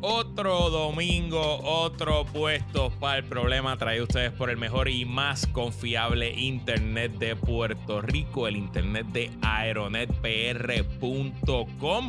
otro domingo, otro puesto para el problema traído ustedes por el mejor y más confiable internet de Puerto Rico, el internet de aeronetpr.com.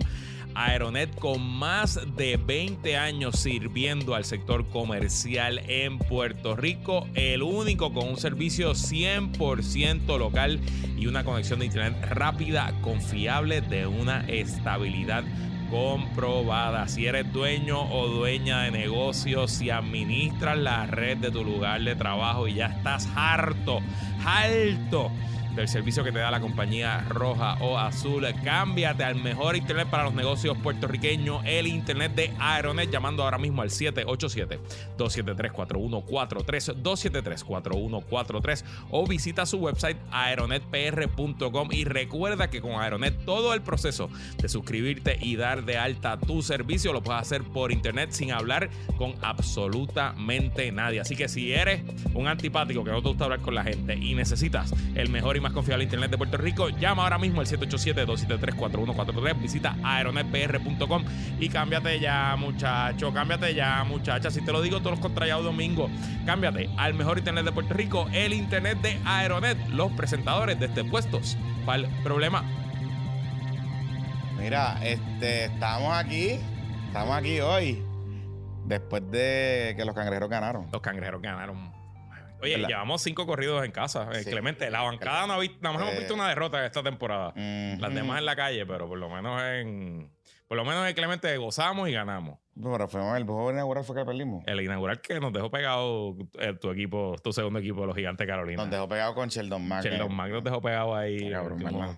Aeronet con más de 20 años sirviendo al sector comercial en Puerto Rico, el único con un servicio 100% local y una conexión de internet rápida, confiable, de una estabilidad comprobada. Si eres dueño o dueña de negocios, si administras la red de tu lugar de trabajo y ya estás harto, harto del servicio que te da la compañía roja o azul. Cámbiate al mejor internet para los negocios puertorriqueños, el internet de Aeronet, llamando ahora mismo al 787-273-4143, 273-4143 o visita su website aeronetpr.com y recuerda que con Aeronet todo el proceso de suscribirte y dar de alta tu servicio lo puedes hacer por internet sin hablar con absolutamente nadie. Así que si eres un antipático que no te gusta hablar con la gente y necesitas el mejor más confiable internet de Puerto Rico. Llama ahora mismo al 787-273-4143. Visita aeronetpr.com y cámbiate ya, muchacho. Cámbiate ya, muchacha. Si te lo digo todos los contrallados domingo, cámbiate al mejor internet de Puerto Rico, el internet de Aeronet. Los presentadores de este puestos para el problema. Mira, este, estamos aquí. Estamos aquí hoy. Después de que los cangrejeros ganaron. Los cangrejeros ganaron Oye, llevamos cinco corridos en casa. Eh, Clemente, la bancada no ha visto, nada más hemos visto una derrota esta temporada. Las demás en la calle, pero por lo menos en. Por lo menos en Clemente gozamos y ganamos. Pero fue el juego inaugural fue que perdimos. El inaugural que nos dejó pegado eh, tu equipo, tu segundo equipo, los Gigantes Carolina. Nos dejó pegado con Sheldon Mack. Sheldon Mack nos dejó pegado ahí. Cabrón,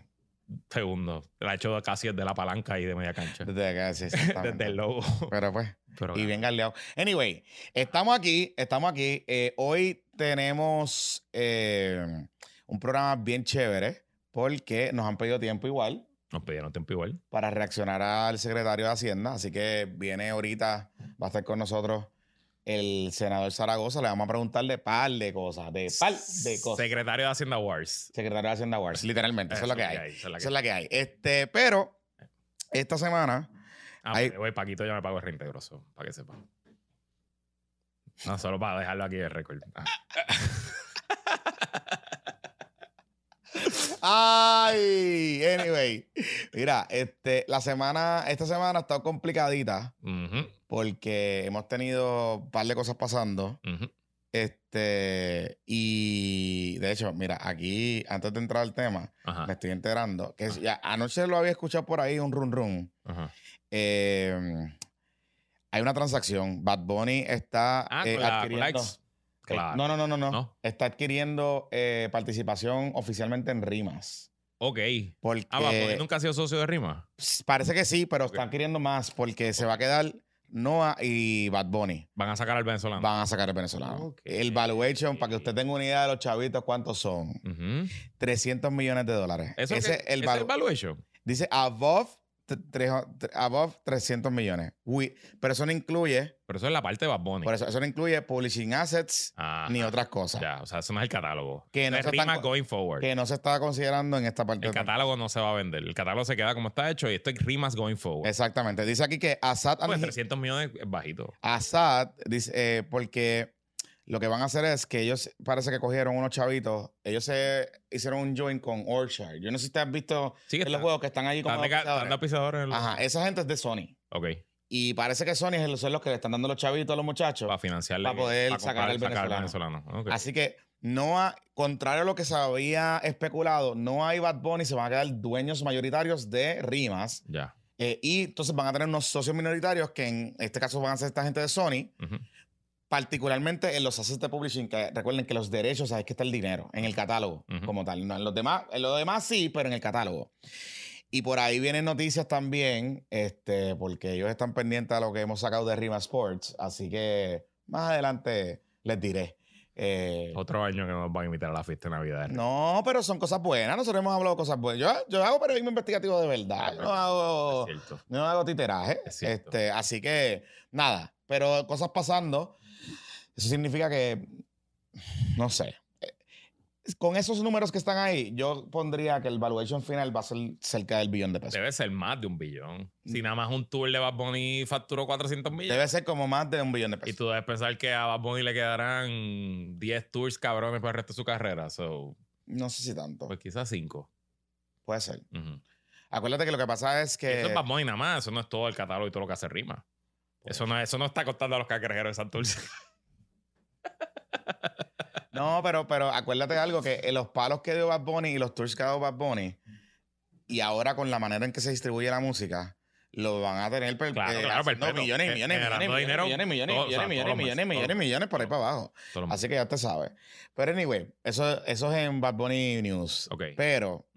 segundo. La ha hecho casi desde la palanca y de media cancha. Desde casi, Desde el logo. Pero pues. y bien galeado. Anyway, estamos aquí, estamos aquí. Eh, hoy tenemos eh, un programa bien chévere porque nos han pedido tiempo igual. Nos pidieron tiempo igual. Para reaccionar al secretario de Hacienda. Así que viene ahorita, va a estar con nosotros el senador Zaragoza. Le vamos a preguntarle par de cosas, de par de cosas. Secretario de Hacienda Wars. Secretario de Hacienda Wars, literalmente. Eso, es lo que hay. Eso es la que hay. Este, pero esta semana. Ah, hay... Pues, Paquito ya me pago el reintegroso, para que sepa. No, solo para dejarlo aquí de récord. Ah. Ay, anyway. Mira, este, la semana, esta semana ha estado complicadita porque hemos tenido un par de cosas pasando. Este, y de hecho, mira, aquí, antes de entrar al tema, me estoy enterando que ya anoche lo había escuchado por ahí, un run run. Eh, hay una transacción. Bad Bunny está ah, eh, adquiriendo. Eh, no, no, no, no, no, Está adquiriendo eh, participación oficialmente en Rimas. Ok. Porque, ah, Bunny nunca ha sido socio de Rimas. Parece que sí, pero está adquiriendo más porque se va a quedar Noah y Bad Bunny. Van a sacar al venezolano. Van a sacar al venezolano. El valuation, para que usted tenga una idea de los chavitos, ¿cuántos son? 300 millones de dólares. Ese es el, ¿es el valuation. Dice above above 300 millones. pero eso no incluye. Pero eso es la parte de Bad Bunny. Por eso, eso no incluye publishing assets ni otras cosas. Ya, o sea, eso no es el catálogo. Que no, se going forward. Que no se está considerando en esta parte. El catálogo no se va a vender. El catálogo se queda como está hecho y esto es rimas going forward. Exactamente. Dice aquí que Assad. Pues 300 millones es bajito. Assad, dice, eh, porque lo que van a hacer es que ellos parece que cogieron unos chavitos. Ellos se hicieron un join con Orchard. Yo no sé si te has visto en los juegos que están allí como pisadores. Ajá, esa gente es de Sony. Ok. Y parece que Sony son los que le están dando los chavitos a los muchachos. Para financiarle. Para poder sacar, el venezolano. Así que no ha, contrario a lo que se había especulado, no hay Bad Bunny, se van a quedar dueños mayoritarios de Rimas. Ya. Eh, y entonces van a tener unos socios minoritarios que en este caso van a ser esta gente de Sony particularmente en los assets de publishing, que recuerden que los derechos, sabes que está el dinero en el catálogo como tal. en, los demás, en lo demás sí, pero en el catálogo. Y por ahí vienen noticias también, este, porque ellos están pendientes a lo que hemos sacado de Rima Sports, así que más adelante les diré. Eh, Otro año que nos van a invitar a la fiesta de Navidad. No, pero son cosas buenas. Nosotros hemos hablado de cosas buenas. Yo, yo hago periodismo investigativo de verdad. Yo no hago, no hago titeraje. Este, así que, nada. Pero cosas pasando. Eso significa que, no sé, con esos números que están ahí, yo pondría que el valuation final va a ser cerca del billón de pesos. Debe ser más de un billón. Si nada más un tour de Bad Bunny facturó 400 millones. Debe ser como más de un billón de pesos. Y tú debes pensar que a Bad Bunny le quedarán 10 tours cabrones para el resto de su carrera. So, no sé si tanto. Pues quizás 5. Puede ser. Acuérdate que lo que pasa es que. eso es Bad Bunny nada más. Eso no es todo el catálogo y todo lo que hace rima. Eso no, eso no está costando a los cangrejeros de Santurce. No, pero, pero acuérdate de algo, que eh, los palos que dio Bad Bunny y los tours que ha dado Bad Bunny, y ahora con la manera en que se distribuye la música, lo van a tener per, millones y millones, millones, millones, millones, millones, millones, millones, millones, millones, por ahí para abajo. Así que ya te sabes. Pero anyway, eso, eso es en Bad Bunny News. Okay. Pero...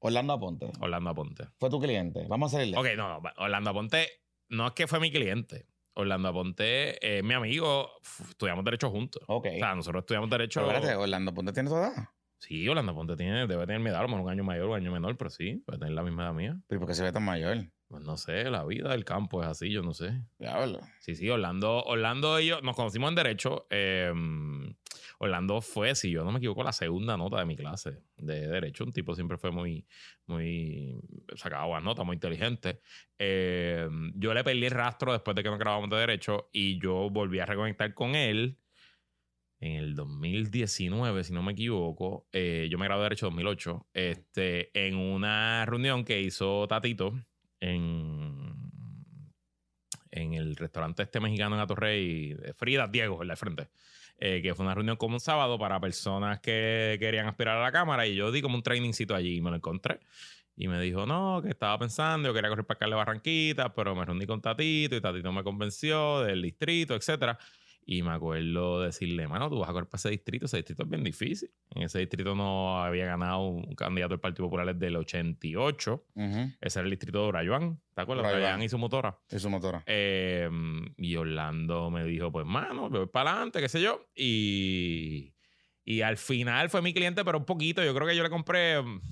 Orlando Aponte. Orlando Aponte. Fue tu cliente. Vamos a hacerle. Ok, no. Orlando Aponte no es que fue mi cliente. Orlando Aponte es mi amigo. Estudiamos Derecho juntos. Ok. O sea, nosotros estudiamos Derecho. Pero espérate, ¿Orlando Aponte tiene toda edad? Sí, Orlando Aponte tiene, debe tener mi edad, a lo mejor un año mayor o un año menor, pero sí, puede tener la misma edad mía. ¿Pero por qué se ve tan mayor? Pues no sé, la vida del campo es así, yo no sé. Diablo. Sí, sí, Orlando, Orlando y yo nos conocimos en Derecho. Eh, Orlando fue, si yo no me equivoco, la segunda nota de mi clase de Derecho. Un tipo siempre fue muy, muy, sacaba buenas notas, muy inteligente. Eh, yo le perdí el rastro después de que nos grabamos de Derecho y yo volví a reconectar con él en el 2019, si no me equivoco. Eh, yo me gradué de Derecho en 2008, este, en una reunión que hizo Tatito en en el restaurante este mexicano en Atorrey, Frida Diego, en la frente. Eh, que fue una reunión como un sábado para personas que querían aspirar a la cámara y yo di como un trainingcito allí y me lo encontré. Y me dijo, no, que estaba pensando, yo quería correr para acá de Barranquita, pero me reuní con Tatito y Tatito me convenció del distrito, etcétera. Y me acuerdo decirle, mano, tú vas a correr para ese distrito, ese distrito es bien difícil. En ese distrito no había ganado un candidato del Partido Popular desde el 88. Ese era el distrito de Orayuan. ¿Te acuerdas? Orayuan y su motora. Y su motora. Em, y Orlando me dijo, pues, mano, voy para adelante, qué sé yo. Y, y al final fue mi cliente, pero un poquito. Yo creo que yo le compré un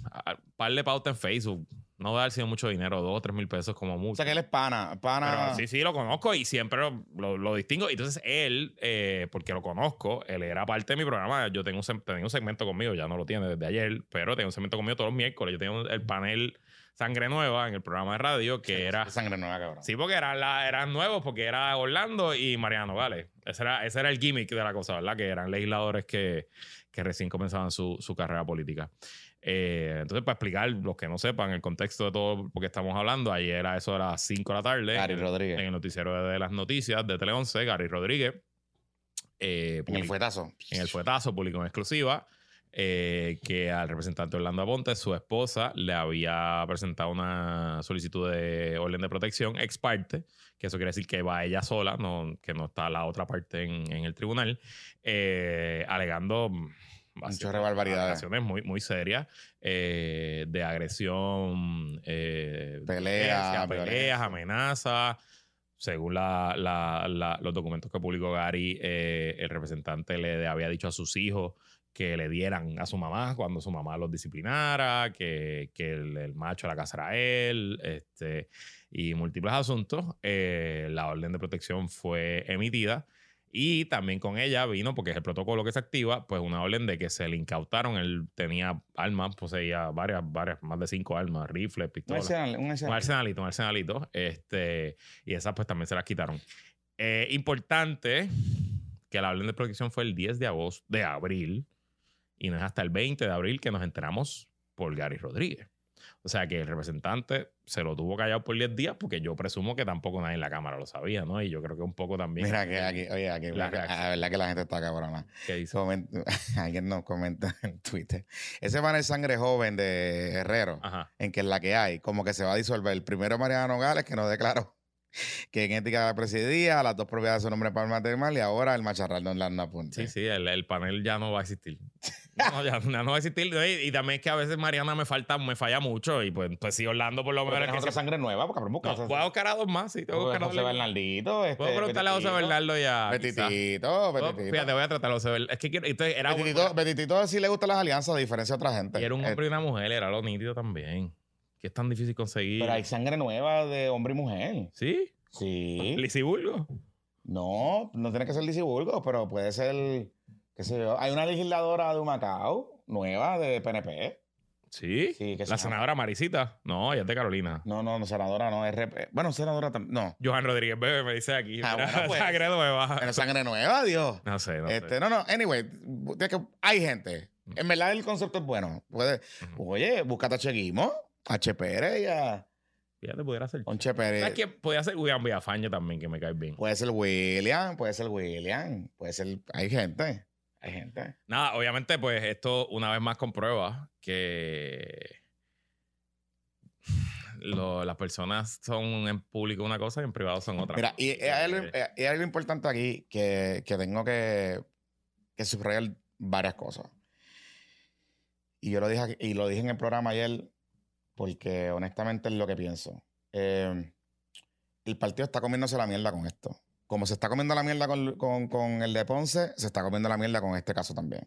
par de pautas en Facebook no debe haber sido mucho dinero, dos o tres mil pesos como mucho. O sea que él es pana. pana... sí, sí, lo conozco y siempre lo, distingo. Entonces él, eh, porque lo conozco, él era parte de mi programa. Yo tengo un, tenía un segmento conmigo, ya no lo tiene desde ayer, pero tengo un segmento conmigo todos los miércoles. Yo tengo el panel Sangre Nueva en el programa de radio que era... Sangre Nueva, cabrón. Sí, porque eran, la, eran nuevos, porque era Orlando y Mariano, ¿vale? Ese era, ese era el gimmick de la cosa, ¿verdad? Que eran legisladores que, que recién comenzaban su, su carrera política. Eh, entonces, para explicar los que no sepan el contexto de todo lo que estamos hablando, ayer era eso de las 5 de la tarde. Gary Rodríguez. En el noticiero de las noticias de Tele 11, Gary Rodríguez. Eh, en el fuetazo. En el fuetazo, público en exclusiva. Eh, que al representante Orlando Aponte, su esposa, le había presentado una solicitud de orden de protección ex parte, que eso quiere decir que va ella sola, no, que no está la otra parte en, en el tribunal, alegando Muchas barbaridades. muy, muy serias eh, de agresión, eh, peleas, peleas, amenazas. Según los documentos que publicó Gary, eh, el representante le había dicho a sus hijos que le dieran a su mamá cuando su mamá los disciplinara, que, el, macho la casa era él, este, y múltiples asuntos. la orden de protección fue emitida y también con ella vino, porque es el protocolo que se activa, pues una orden de que se le incautaron. Él tenía armas, poseía varias, varias, más de cinco armas, rifles, pistolas. Un, arsenalito, un arsenalito. Este, y esas pues también se las quitaron. Eh, importante que la orden de protección fue el 10 de agosto, de abril, y no es hasta el 20 de abril que nos enteramos por Gary Rodríguez. O sea que el representante se lo tuvo callado por 10 días porque yo presumo que tampoco nadie en la Cámara lo sabía, ¿no? Y yo creo que un poco también. Mira que aquí, oye, aquí, la, verdad que la gente está cabrona. ¿Qué dice? alguien nos comenta en Twitter. Ese van el sangre joven de Herrero, en que es la que hay, como que se va a disolver. Primero Mariano Gales, que nos declaró que en ética de la presidía, las dos propiedades son nombre para el material y ahora el macharral no la apunta. Sí, sí, el, el, panel ya no va a existir. No, ya, no va a existir. Y, también es que a veces Mariana me falta, me falla mucho. Y pues, pues sí, Orlando por lo menos. Es otra sangre nueva, porque no, Puedo buscar a dos más, sí. Tengo que buscar a José Bernardito. Este, puedo preguntarle a José Bernardo ya. Betitito, Betitito. Fíjate, voy a tratar a José Bernardo. Es que quiero. Entonces, era Betitito, Betitito sí le gustan las alianzas, a diferencia de otra gente. Y era un hombre y una mujer, era lo nítido también. Que es tan difícil conseguir. Pero hay sangre nueva de hombre y mujer. ¿Sí? Sí. ¿Lisiburgo? No, no tiene que ser Lisiburgo, pero puede ser qué sé yo. Hay una legisladora de Humacao, nueva, de PNP. Sí, sí la senadora Marisita. No, ella es de Carolina. No, no, no, senadora no, es bueno, senadora también, no. Johan Rodríguez Bebe me dice aquí. Ah, bueno, pues, sangre nueva. Pero sangre nueva, Dios. No sé, no este, No, no, anyway, hay gente. En verdad el concepto es bueno. Puede, Oye, búscate a Cheguimo, a Chepere y a... Fíjate, pudiera ser. Un Chepere. ¿Sabes qué? Podría ser William Villafaña también, que me cae bien. Puede ser William, puede ser William, puede ser... Hay gente. Hay gente. Nada, obviamente, pues esto una vez más comprueba que las personas son en público una cosa y en privado son otra. Mira, y, hay, algo, importante aquí que, tengo que, que, subrayar varias cosas. Y yo lo dije y lo dije en el programa ayer porque honestamente es lo que pienso. Eh, el partido está comiéndose la mierda con esto. Como se está comiendo la mierda con el de Ponce, se está comiendo la mierda con este caso también.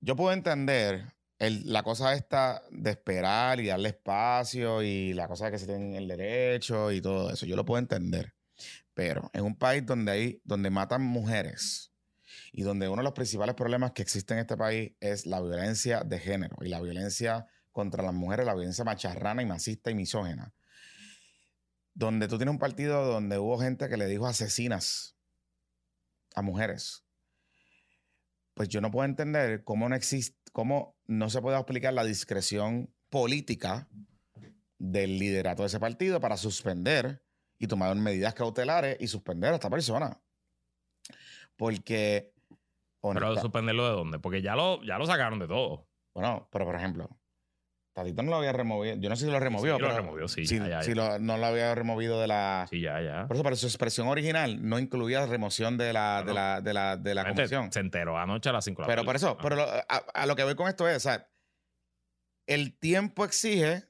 Yo puedo entender la cosa esta de esperar y darle espacio y la cosa de que se tienen el derecho y todo eso, yo lo puedo entender. Pero en un país donde hay, donde matan mujeres y donde uno de los principales problemas que existe en este país es la violencia de género y la violencia contra las mujeres, la violencia macharrana y masista y misógena. Donde tú tienes un partido donde hubo gente que le dijo asesinas a mujeres. Pues yo no puedo entender cómo no existe, cómo no se puede aplicar la discreción política del liderato de ese partido para suspender y tomar medidas cautelares y suspender a esta persona. Porque. Pero suspenderlo de dónde? Porque ya lo, ya lo sacaron de todo. Bueno, pero por ejemplo, Tatito no lo había removido. Yo no sé si lo removió. Sí, pero lo removió, sí. Si, no lo había removido de la. Sí, ya, ya. Por eso, pero su expresión original no incluía la remoción de la, de la, de la, de la comisión. Se enteró anoche a las 5 de la Pero por eso, pero a, lo que voy con esto es, o sea, el tiempo exige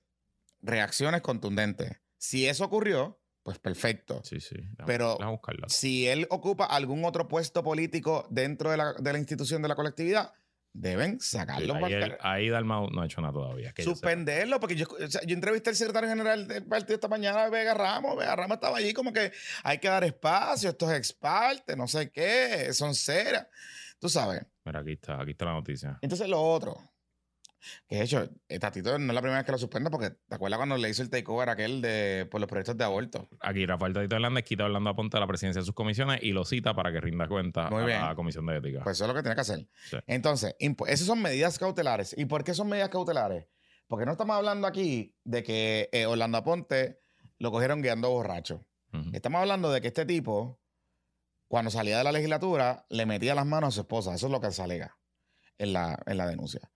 reacciones contundentes. Si eso ocurrió, pues perfecto. Sí, sí. Pero si él ocupa algún otro puesto político dentro de la, de la institución de la colectividad, deben sacarlo. ahí, Dalmau no ha hecho nada todavía. Suspenderlo, porque yo, yo entrevisté al secretario general del partido esta mañana, Vega Ramos. Vega Ramos estaba allí como que hay que dar espacio, estos expartes, no sé qué, son ceras. Tú sabes. Mira, aquí está, aquí está la noticia. Entonces, lo otro, que de hecho, Tatito no es la primera vez que lo suspende porque ¿te acuerdas cuando le hizo el takeover aquel de por los proyectos de aborto? Aquí Rafael Tatito Hernández quita Orlando Aponte a la presidencia de sus comisiones y lo cita para que rinda cuenta a la comisión de ética. Pues eso es lo que tiene que hacer. Entonces, esas son medidas cautelares. ¿Y por qué son medidas cautelares? Porque no estamos hablando aquí de que eh, Orlando Aponte lo cogieron guiando borracho. Estamos hablando de que este tipo, cuando salía de la legislatura, le metía las manos a su esposa. Eso es lo que se alega en la, en la denuncia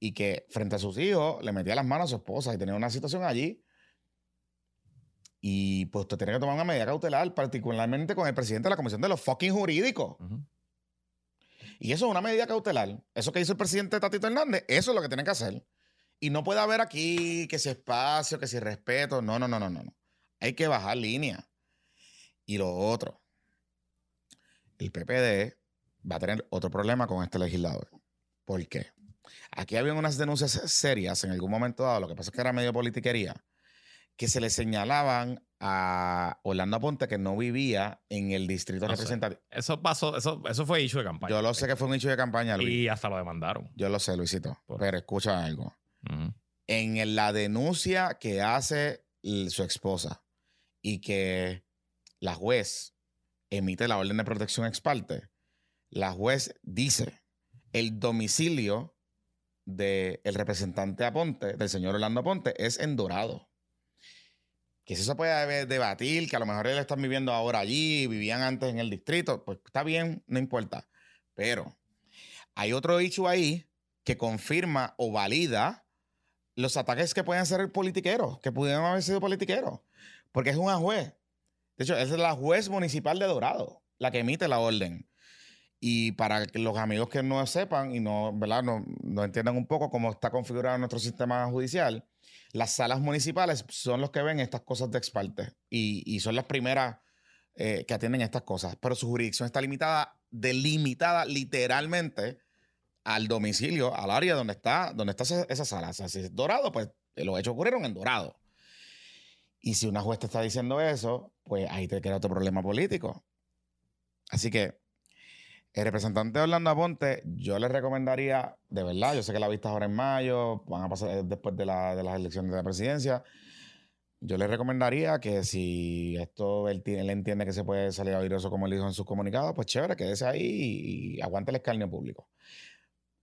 y que frente a sus hijos le metía las manos a su esposa y tenía una situación allí. Y pues usted tiene que tomar una medida cautelar, particularmente con el presidente de la Comisión de los fucking Jurídicos. Y eso es una medida cautelar. Eso que hizo el presidente Tatito Hernández, eso es lo que tiene que hacer. Y no puede haber aquí que si espacio, que si respeto. No, no, no, no, no. Hay que bajar línea. Y lo otro, el PPD va a tener otro problema con este legislador. ¿Por qué? Aquí había unas denuncias serias en algún momento dado, lo que pasa es que era medio politiquería, que se le señalaban a Orlando Aponte que no vivía en el distrito representativo. Eso pasó, eso, eso fue hecho de campaña. Yo lo sé que fue un hecho de campaña, Luis. Y hasta lo demandaron. Yo lo sé, Luisito. Pero escucha algo. En la denuncia que hace su esposa y que la juez emite la orden de protección ex parte, la juez dice el domicilio del representante Aponte, del señor Orlando Aponte, es en Dorado. Que si eso puede debatir, que a lo mejor ellos están viviendo ahora allí, vivían antes en el distrito, pues está bien, no importa. Pero hay otro hecho ahí que confirma o valida los ataques que pueden ser politiqueros, que pudieron haber sido politiqueros, porque es una juez. De hecho, es la juez municipal de Dorado la que emite la orden. Y para que los amigos que no sepan y no, ¿verdad? No, no, entiendan un poco cómo está configurado nuestro sistema judicial, las salas municipales son los que ven estas cosas de ex y, y son las primeras eh, que atienden estas cosas. Pero su jurisdicción está limitada, delimitada literalmente al domicilio, al área donde está, donde está esa, sala. O sea, si es dorado, pues los hechos ocurrieron en dorado. Y si una juez te está diciendo eso, pues ahí te queda otro problema político. Así que El representante Orlando Aponte, yo le recomendaría, de verdad, yo sé que la vista ahora en mayo, van a pasar después de, de las elecciones de la presidencia. Yo le recomendaría que si esto él, entiende que se puede salir a eso como él dijo en sus comunicados, pues chévere, quédese ahí y, aguante el escarnio público.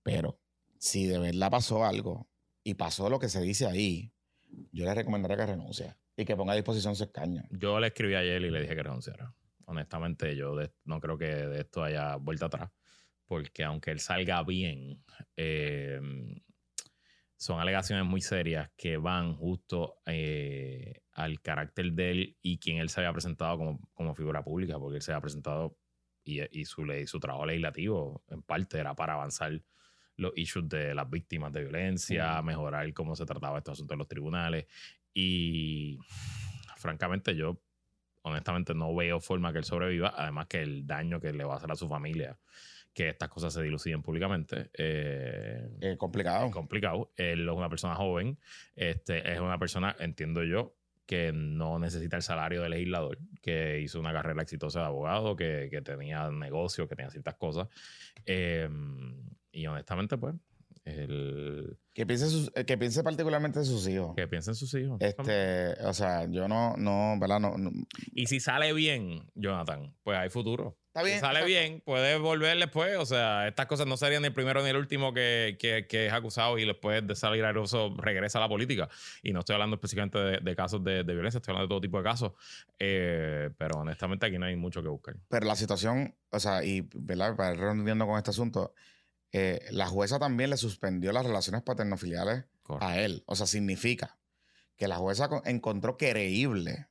Pero si de verdad pasó algo y pasó lo que se dice ahí, yo le recomendaría que renuncie y que ponga a disposición su escaño. Yo le escribí ayer y le dije que renunciara. Honestamente, yo no creo que de esto haya vuelta atrás, porque aunque él salga bien, eh, son alegaciones muy serias que van justo eh, al carácter de él y quien él se había presentado como, como figura pública, porque él se había presentado y, y, su, ley, su trabajo legislativo en parte era para avanzar los issues de las víctimas de violencia, mejorar cómo se trataba estos asuntos en los tribunales. Y francamente yo honestamente no veo forma que él sobreviva, además que el daño que le va a hacer a su familia que estas cosas se diluciden públicamente. Eh, es complicado. Es complicado. Él es una persona joven. Este, es una persona, entiendo yo, que no necesita el salario de legislador, que hizo una carrera exitosa de abogado, que, que tenía negocio, que tenía ciertas cosas. Eh, y honestamente, pues, el... Que piense, eh, que piense particularmente en sus hijos. Que piense en sus hijos. Este, o sea, yo no, no, ¿verdad? No, Y si sale bien, Jonathan, pues hay futuro. Está bien. Si sale bien, puede volver después. O sea, estas cosas no serían ni el primero ni el último que, que, que es acusado y después de salir airoso regresa a la política. Y no estoy hablando específicamente de, casos de, de, violencia, estoy hablando de todo tipo de casos. Eh, pero honestamente aquí no hay mucho que buscar. Pero la situación, o sea, y, ¿verdad? Para ir con este asunto eh, la jueza también le suspendió las relaciones paternofiliales a él. O sea, significa que la jueza encontró creíble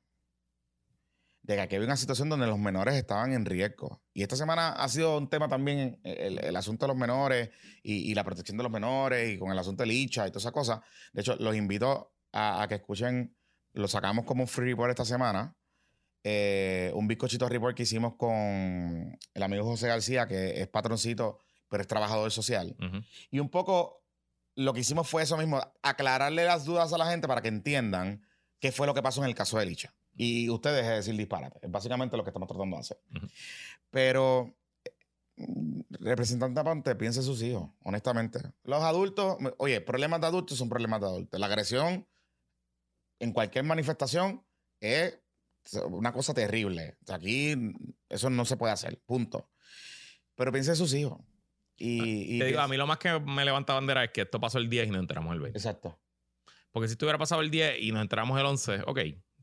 de que aquí había una situación donde los menores estaban en riesgo. Y esta semana ha sido un tema también el, asunto de los menores y, la protección de los menores y con el asunto del ICHA y todas esas cosas. De hecho, los invito a, que escuchen, lo sacamos como un free report esta semana. Eh, un bizcochito report que hicimos con el amigo José García, que es patroncito pero es trabajador social. Y un poco lo que hicimos fue eso mismo, aclararle las dudas a la gente para que entiendan qué fue lo que pasó en el caso de Licha. Y ustedes dejen de decir disparate. Es básicamente lo que estamos tratando de hacer. Pero, mm, representante Apante, piense en sus hijos, honestamente. Los adultos, oye, problemas de adultos son problemas de adultos. La agresión en cualquier manifestación es una cosa terrible. aquí eso no se puede hacer, punto. Pero piense en sus hijos. Y, Te digo, a mí lo más que me levanta bandera es que esto pasó el 10 y nos enteramos el 20. Exacto. Porque si esto hubiera pasado el 10 y nos enteramos el 11, ok,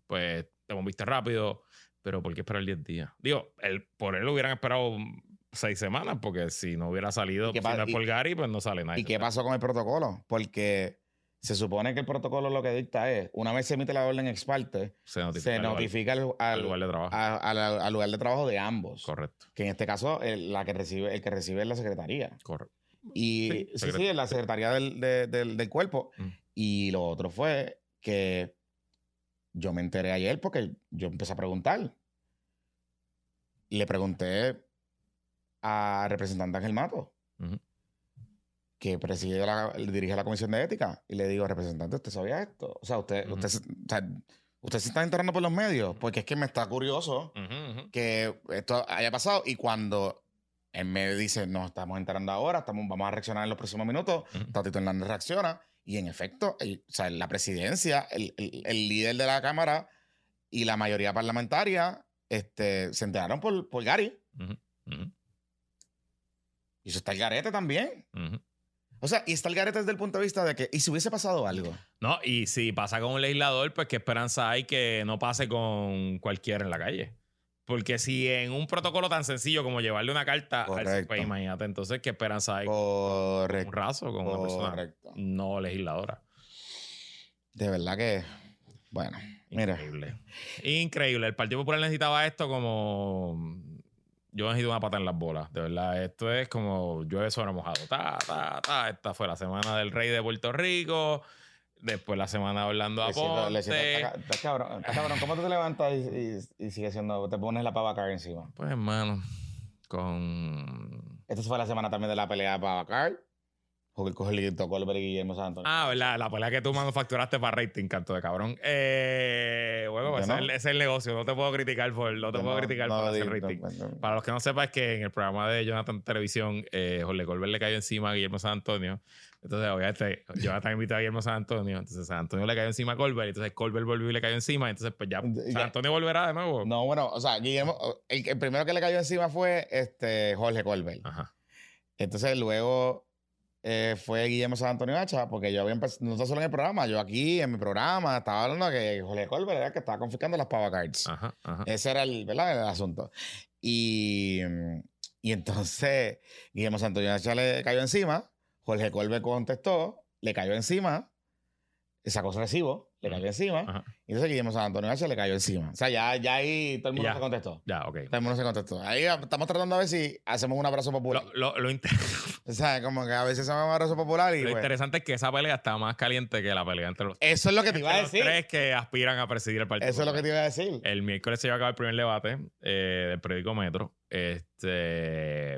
pues te moviste rápido, pero ¿por qué esperar el 10 días? Digo, el, por él hubieran esperado seis semanas, porque si no hubiera salido por Gary, pues no sale nada. ¿Y qué pasó con el protocolo? Porque se supone que el protocolo lo que dicta es, una vez se emite la orden ex parte, se notifica, al, lugar de trabajo. al lugar de trabajo de ambos. Correcto. Que en este caso el, la que recibe, el que recibe es la secretaría. Correcto. Y sí, sí, es la secretaría del, del, cuerpo. Mm. Y lo otro fue que yo me enteré ayer porque yo empecé a preguntar. Le pregunté a representante Ángel Mato que preside la, dirige la comisión de ética y le digo, representante, ¿usted sabía esto? O sea, usted, usted, usted se está enterando por los medios, porque es que me está curioso que esto haya pasado y cuando él me dice, no, estamos enterando ahora, estamos, vamos a reaccionar en los próximos minutos, Tatito Hernández reacciona y en efecto, o sea, la presidencia, el, el, líder de la Cámara y la mayoría parlamentaria este, se enteraron por, por Gary. Y eso está el garete también. O sea, y está el garete desde el punto de vista de que, ¿y si hubiese pasado algo? No, y si pasa con un legislador, pues qué esperanza hay que no pase con cualquiera en la calle. Porque si en un protocolo tan sencillo como llevarle una carta al pues imagínate, entonces qué esperanza hay Correcto. un raso con una persona no legisladora. De verdad que, bueno, Increíble. Increíble. El Partido Popular necesitaba esto como yo he ido una pata en las bolas, de verdad. Esto es como llueve sobre mojado. Ta, ta, ta. Esta fue la semana del rey de Puerto Rico. Después la semana hablando a Ponte. Está cabrón, cabrón. ¿Cómo te levantas y, y, sigue siendo, te pones la pavacar encima? Pues hermano, con... Esta fue la semana también de la pelea de pavacar. Jorgito Colbert y Guillermo Santos. Ah, ¿verdad? La pelea que tú manufacturaste para rating, canto de cabrón. Eh, bueno, ese, es el, negocio. No te puedo criticar por, no te puedo criticar por hacer rating. para los que no sepan, es que en el programa de Jonathan Televisión, eh, Jorge Colbert le cayó encima a Guillermo San Antonio. Entonces, obviamente, Jonathan invitó a Guillermo San Antonio. Entonces, San Antonio le cayó encima a Colbert. Entonces, Colbert volvió y le cayó encima. Entonces, pues ya, San Antonio volverá de nuevo. No, bueno, o sea, Guillermo, el, el primero que le cayó encima fue este Jorge Colbert. Ajá. Entonces, luego eh, fue Guillermo San Antonio Hacha, porque yo había empezado, no solo en el programa, yo aquí en mi programa estaba hablando que Jorge Colbert era que estaba confiscando las Pava Cards. Ese era el, ¿verdad? el asunto. Y, y entonces Guillermo San Antonio Hacha le cayó encima, Jorge Colbert contestó, le cayó encima, sacó su recibo le cayó encima. Y entonces Guillermo San Antonio H le cayó encima. O sea, ya, ya ahí todo el mundo se contestó. Ya, ok. Todo el mundo se contestó. Ahí estamos tratando a ver si hacemos un abrazo popular. Lo, lo, o sea, como que a veces hacemos un abrazo popular y. Lo interesante es que esa pelea está más caliente que la pelea entre los Eso es lo que te iba a decir. Los tres que aspiran a presidir el partido. Eso es lo que te iba a decir. El miércoles se iba a acabar el primer debate eh, del periódico Metro. Este.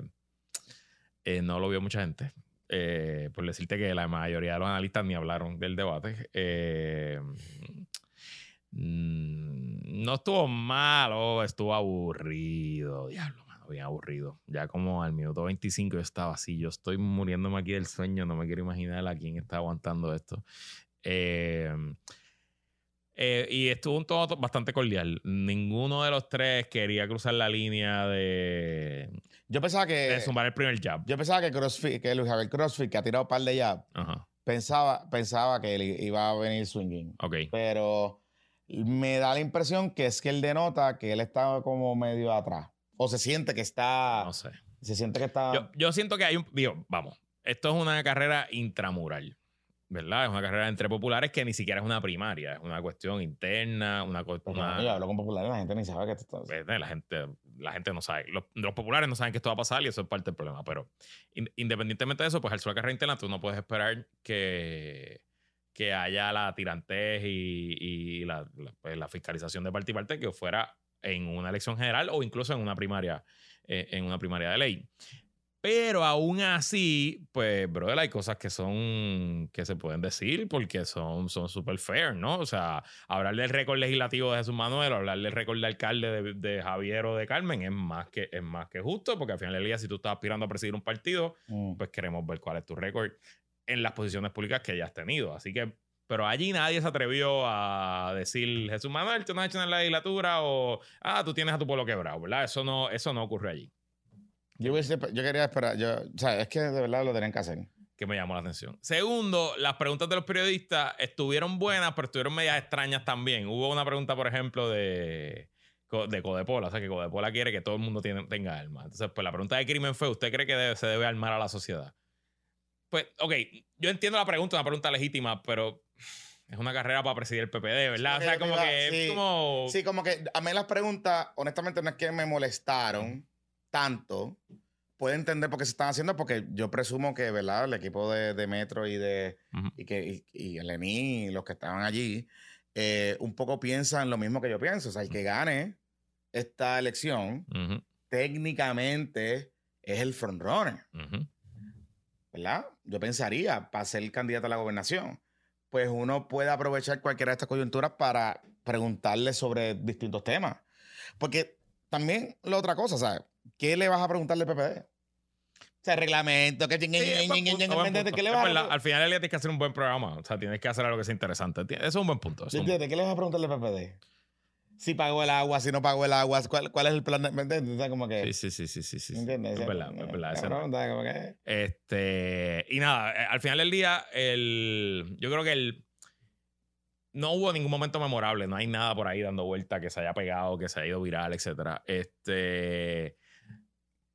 Eh, no lo vio mucha gente. Eh, por decirte que la mayoría de los analistas ni hablaron del debate. Eh, mm, no estuvo malo, estuvo aburrido. Diablo, mano, bien aburrido. Ya como al minuto 25 yo estaba así. Yo estoy muriéndome aquí del sueño. No me quiero imaginar a quién está aguantando esto. Eh, eh, y estuvo un tono bastante cordial. Ninguno de los tres quería cruzar la línea de. Yo pensaba que. De sumar el primer jab. Yo pensaba que CrossFit, que Luis Javier CrossFit, que ha tirado un par de jab, pensaba, pensaba que él iba a venir swinging. Ok. Pero me da la impresión que es que él denota que él está como medio atrás. O se siente que está. No sé. Se siente que está. Yo, yo siento que hay un. Digo, vamos. Esto es una carrera intramural. ¿Verdad? Es una carrera entre populares que ni siquiera es una primaria, es una cuestión interna, una cuestión... Yo hablo con populares, la gente ni sabe que esto está... Pues, la gente, la gente no sabe. Los, populares no saben que esto va a pasar y eso es parte del problema. Pero independientemente de eso, pues al ser una carrera interna, tú no puedes esperar que, que haya la tirantez y, la, pues, la, fiscalización de parte y parte que fuera en una elección general o incluso en una primaria, eh, en una primaria de ley. Pero aún así, pues, brother, hay cosas que son, que se pueden decir porque son súper fair, ¿no? O sea, hablar del récord legislativo de Jesús Manuel, hablar del récord de alcalde de, Javier o de Carmen es más, que, es más que justo porque al final del día, si tú estás aspirando a presidir un partido, mm. pues queremos ver cuál es tu récord en las posiciones públicas que hayas tenido. Así que, pero allí nadie se atrevió a decir, Jesús Manuel, tú no has hecho en la legislatura o, ah, tú tienes a tu pueblo quebrado, ¿verdad? Eso no, eso no ocurre allí. Yo, yo quería esperar, yo, o sea, es que de verdad lo tenían que hacer. Que me llamó la atención. Segundo, las preguntas de los periodistas estuvieron buenas, pero estuvieron medias extrañas también. Hubo una pregunta, por ejemplo, de, de Codepola, o sea, que Codepola quiere que todo el mundo tenga armas. Entonces, pues la pregunta de crimen fue, ¿usted cree que se debe armar a la sociedad? Pues, ok, yo entiendo la pregunta, una pregunta legítima, pero es una carrera para presidir el PPD, ¿verdad? o sea, como que sí, como... Sí, como que a mí las preguntas, honestamente, no es que me molestaron tanto, puede entender por qué se están haciendo, porque yo presumo que, ¿verdad? El equipo de, Metro y de y que y, el ENI, los que estaban allí, eh, un poco piensan lo mismo que yo pienso. O sea, el que gane esta elección, técnicamente es el frontrunner. ¿Verdad? Yo pensaría, para ser candidato a la gobernación, pues uno puede aprovechar cualquiera de estas coyunturas para preguntarle sobre distintos temas. Porque también la otra cosa, ¿sabes? ¿Qué le vas a preguntar del PPD? O sea, reglamento, que... ¿qué le vas a... Al final tienes que hacer un buen programa. O sea, tienes que hacer algo que sea interesante. Eso es un buen punto. ¿Qué le vas a preguntar del PPD? Si pagó el agua, si no pagó el agua, ¿cuál, cuál es el plan? ¿Me entiendes? Como que, sí, sí, sí, sí, sí. ¿Entiendes? Es verdad, es verdad. Este, y nada, eh, al final del día, el, yo creo que el, no hubo ningún momento memorable, no hay nada por ahí dando vuelta que se haya pegado, que se haya ido viral, etc. Este,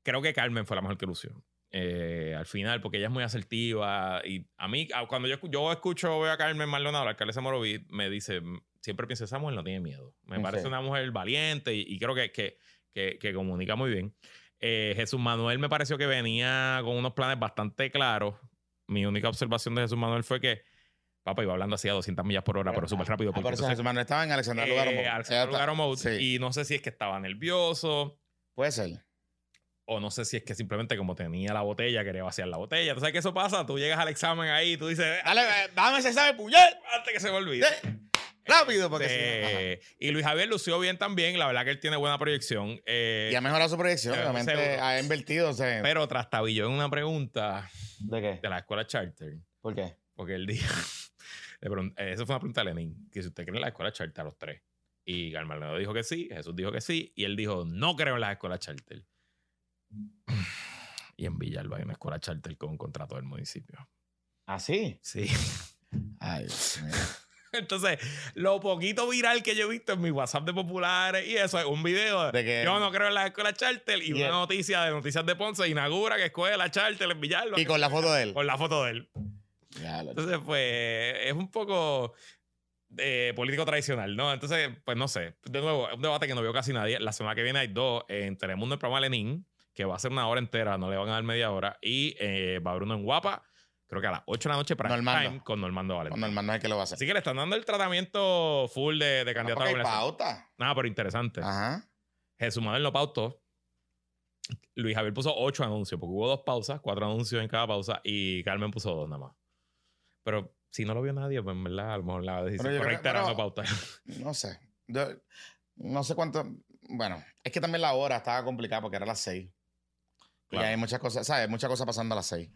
creo que Carmen fue la mejor que Lucio. Eh, al final, porque ella es muy asertiva y a mí, cuando yo, yo escucho veo a Carmen Maldonado, la alcalde de Moroví, me dice, siempre pienso, Samuel no tiene miedo. Me parece una mujer valiente y, creo que, que, que, comunica muy bien. Eh, Jesús Manuel me pareció que venía con unos planes bastante claros. Mi única observación de Jesús Manuel fue que Papá iba hablando así a 200 millas por hora, pero súper rápido. Ah, por eso estaba en Alexander eh, Lugaro Y no sé si es que estaba nervioso. Puede ser. O no sé si es que simplemente como tenía la botella, quería vaciar la botella. ¿Tú sabes qué eso pasa? Tú llegas al examen ahí y tú dices, dale, eh, dame ese examen, puñet. Antes que se me olvide. Rápido, porque este, Y Luis Javier lució bien también. La verdad que él tiene buena proyección. Eh, y ha mejorado su proyección. Obviamente ha invertido. Pero trastabilló en una pregunta. ¿De qué? De la escuela charter. ¿Por qué? Porque él dijo. Eso fue una pregunta de Lenin. Que si usted cree en la escuela charter a los tres. Y Carmelo dijo que sí. Jesús dijo que sí. Y él dijo, no creo en la escuela charter. Y en Villalba hay una escuela charter con un contrato del municipio. ¿Ah, sí? Sí. Ay, Entonces, lo poquito viral que yo he visto en mi WhatsApp de populares y eso es un video de que yo no creo en la escuela charter y, una noticia de Noticias de Ponce inaugura que escuela charter en Villalba. Y con la foto de él. Con la foto de él. Entonces, pues, es un poco de político tradicional, ¿no? Entonces, pues no sé. De nuevo, es un debate que no veo casi nadie. La semana que viene hay dos en Telemundo, el programa Lenin, que va a ser una hora entera, no le van a dar media hora. Y eh, va a haber uno en Guapa creo que a las 8 de la noche para Normando. con Normando Valentín. Con Normando es que lo va a hacer. Así que le están dando el tratamiento full de, de candidato a pauta. Nada, pero interesante. Ajá. Jesús Manuel no pautó. Luis Javier puso ocho anuncios, porque hubo dos pausas, cuatro anuncios en cada pausa, y Carmen puso dos nada más. Pero si no lo vio nadie, pues en verdad, a lo mejor la decisión correcta era no pautar. No sé. no sé cuánto. Bueno, es que también la hora estaba complicada porque era las Y hay muchas cosas, ¿sabes? Muchas cosas pasando a las seis.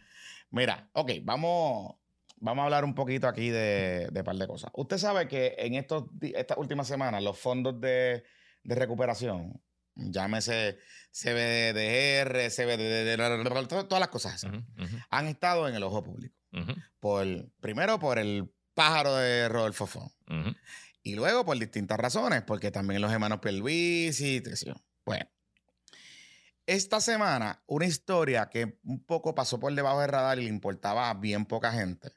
Mira, ok, vamos, vamos a hablar un poquito aquí de, de par de cosas. Usted sabe que en estos, estas últimas semanas los fondos de, de recuperación, llámese CBDR, CBDR, todas las cosas han estado en el ojo público. por, primero por el pájaro de Rodolfo Fon. Y luego por distintas razones, porque también los hermanos Pierluisi y Bueno, esta semana, una historia que un poco pasó por debajo del radar y le importaba a bien poca gente.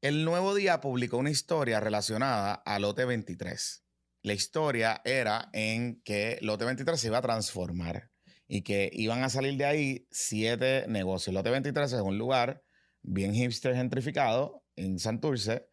El Nuevo Día publicó una historia relacionada a Lote 23. La historia era en que Lote 23 se iba a transformar y que iban a salir de ahí siete negocios. Lote 23 es un lugar bien hipster gentrificado en Santurce,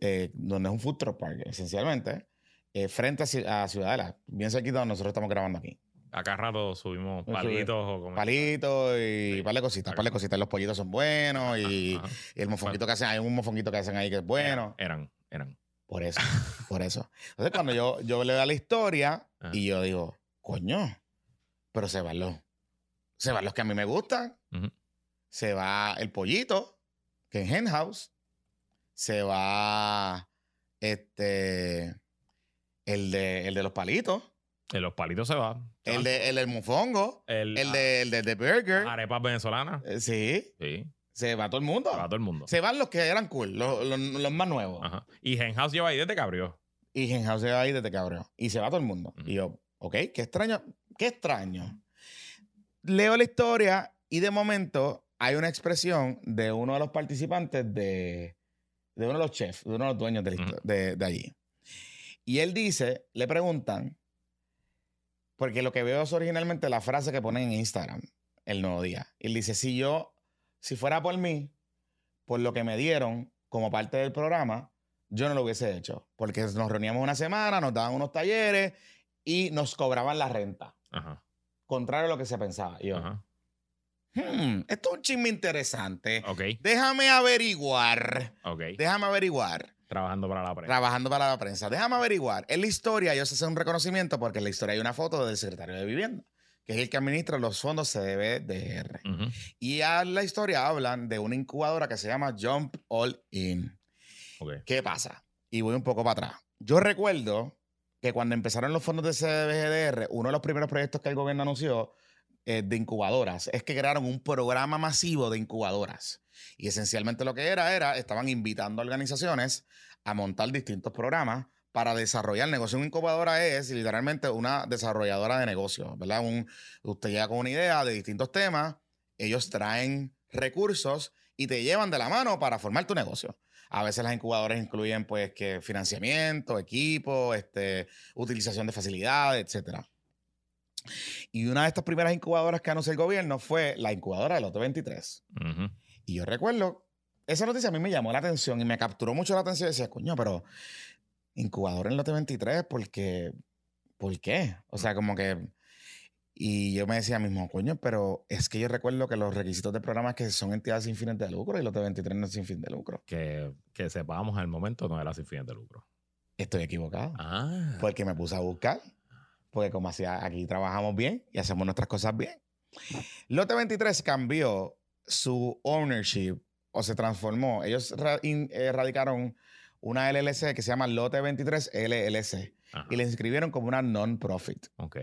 eh, donde es un food truck park, esencialmente, eh, frente a, Ciudadela, bien cerquita donde nosotros estamos grabando aquí. Acá rato subimos palitos o Palitos y sí. par de cositas, par de cositas. Los pollitos son buenos y, el mofonquito que hacen, hay un mofonquito que hacen ahí que es bueno. Eran, eran. Por eso, por eso. Entonces cuando yo, yo le da la historia y yo digo, coño, pero se van los, se van los que a mí me gustan. Se va el pollito, que es Hen House. Se va este, el de, el de los palitos en los palitos se va. El, de, el del mofongo. El, el, de, el de, burger. Arepas venezolanas. Eh, sí. Sí. Se va todo el mundo. Se va todo el mundo. Se van los que eran cool, los, los, más nuevos. Ajá. Y Genhouse lleva ahí desde que abrió. Y Genhouse lleva ahí desde que abrió. Y se va todo el mundo. Y yo, ok, qué extraño. Qué extraño. Leo la historia y de momento hay una expresión de uno de los participantes de, de uno de los chefs, de uno de los dueños de, de, de allí. Y él dice, le preguntan, porque lo que veo es originalmente la frase que ponen en Instagram, el nuevo día. Y él dice, si yo, si fuera por mí, por lo que me dieron como parte del programa, yo no lo hubiese hecho. Porque nos reuníamos una semana, nos daban unos talleres y nos cobraban la renta. Ajá. Contrario a lo que se pensaba. yo, Ajá. Hmm, esto es un chisme interesante. Ok. Déjame averiguar. Ok. Déjame averiguar. Trabajando para la prensa. Trabajando para la prensa. Déjame averiguar. En la historia ellos hacen un reconocimiento porque en la historia hay una foto del secretario de Vivienda, que es el que administra los fondos CDBDR. Y a la historia hablan de una incubadora que se llama Jump All In. ¿Qué pasa? Y voy un poco para atrás. Yo recuerdo que cuando empezaron los fondos de CDBDR, uno de los primeros proyectos que el gobierno anunció eh, de incubadoras es que crearon un programa masivo de incubadoras. Y esencialmente lo que era, era, estaban invitando a organizaciones a montar distintos programas para desarrollar negocio. Una incubadora es literalmente una desarrolladora de negocios, ¿verdad? Un, usted llega con una idea de distintos temas, ellos traen recursos y te llevan de la mano para formar tu negocio. A veces las incubadoras incluyen pues que financiamiento, equipo, este, utilización de facilidades, etc. Y una de estas primeras incubadoras que anunció el gobierno fue la incubadora del Loto 23. Y yo recuerdo, esa noticia a mí me llamó la atención y me capturó mucho la atención y decía, coño, pero incubador en lote 23, porque, ¿por qué? O sea, como que... Y yo me decía mismo, coño, pero es que yo recuerdo que los requisitos de programas que son entidades sin fines de lucro y los de 23 no es sin fin de lucro. Que, que sepamos al momento no era sin fines de lucro. Estoy equivocado. Ah. Porque me puse a buscar. Porque como hacía, aquí trabajamos bien y hacemos nuestras cosas bien. Lote 23 cambió su ownership o se transformó. Ellos erradicaron eh, una LLC que se llama Lote 23 LLC y le inscribieron como una non-profit. Ok.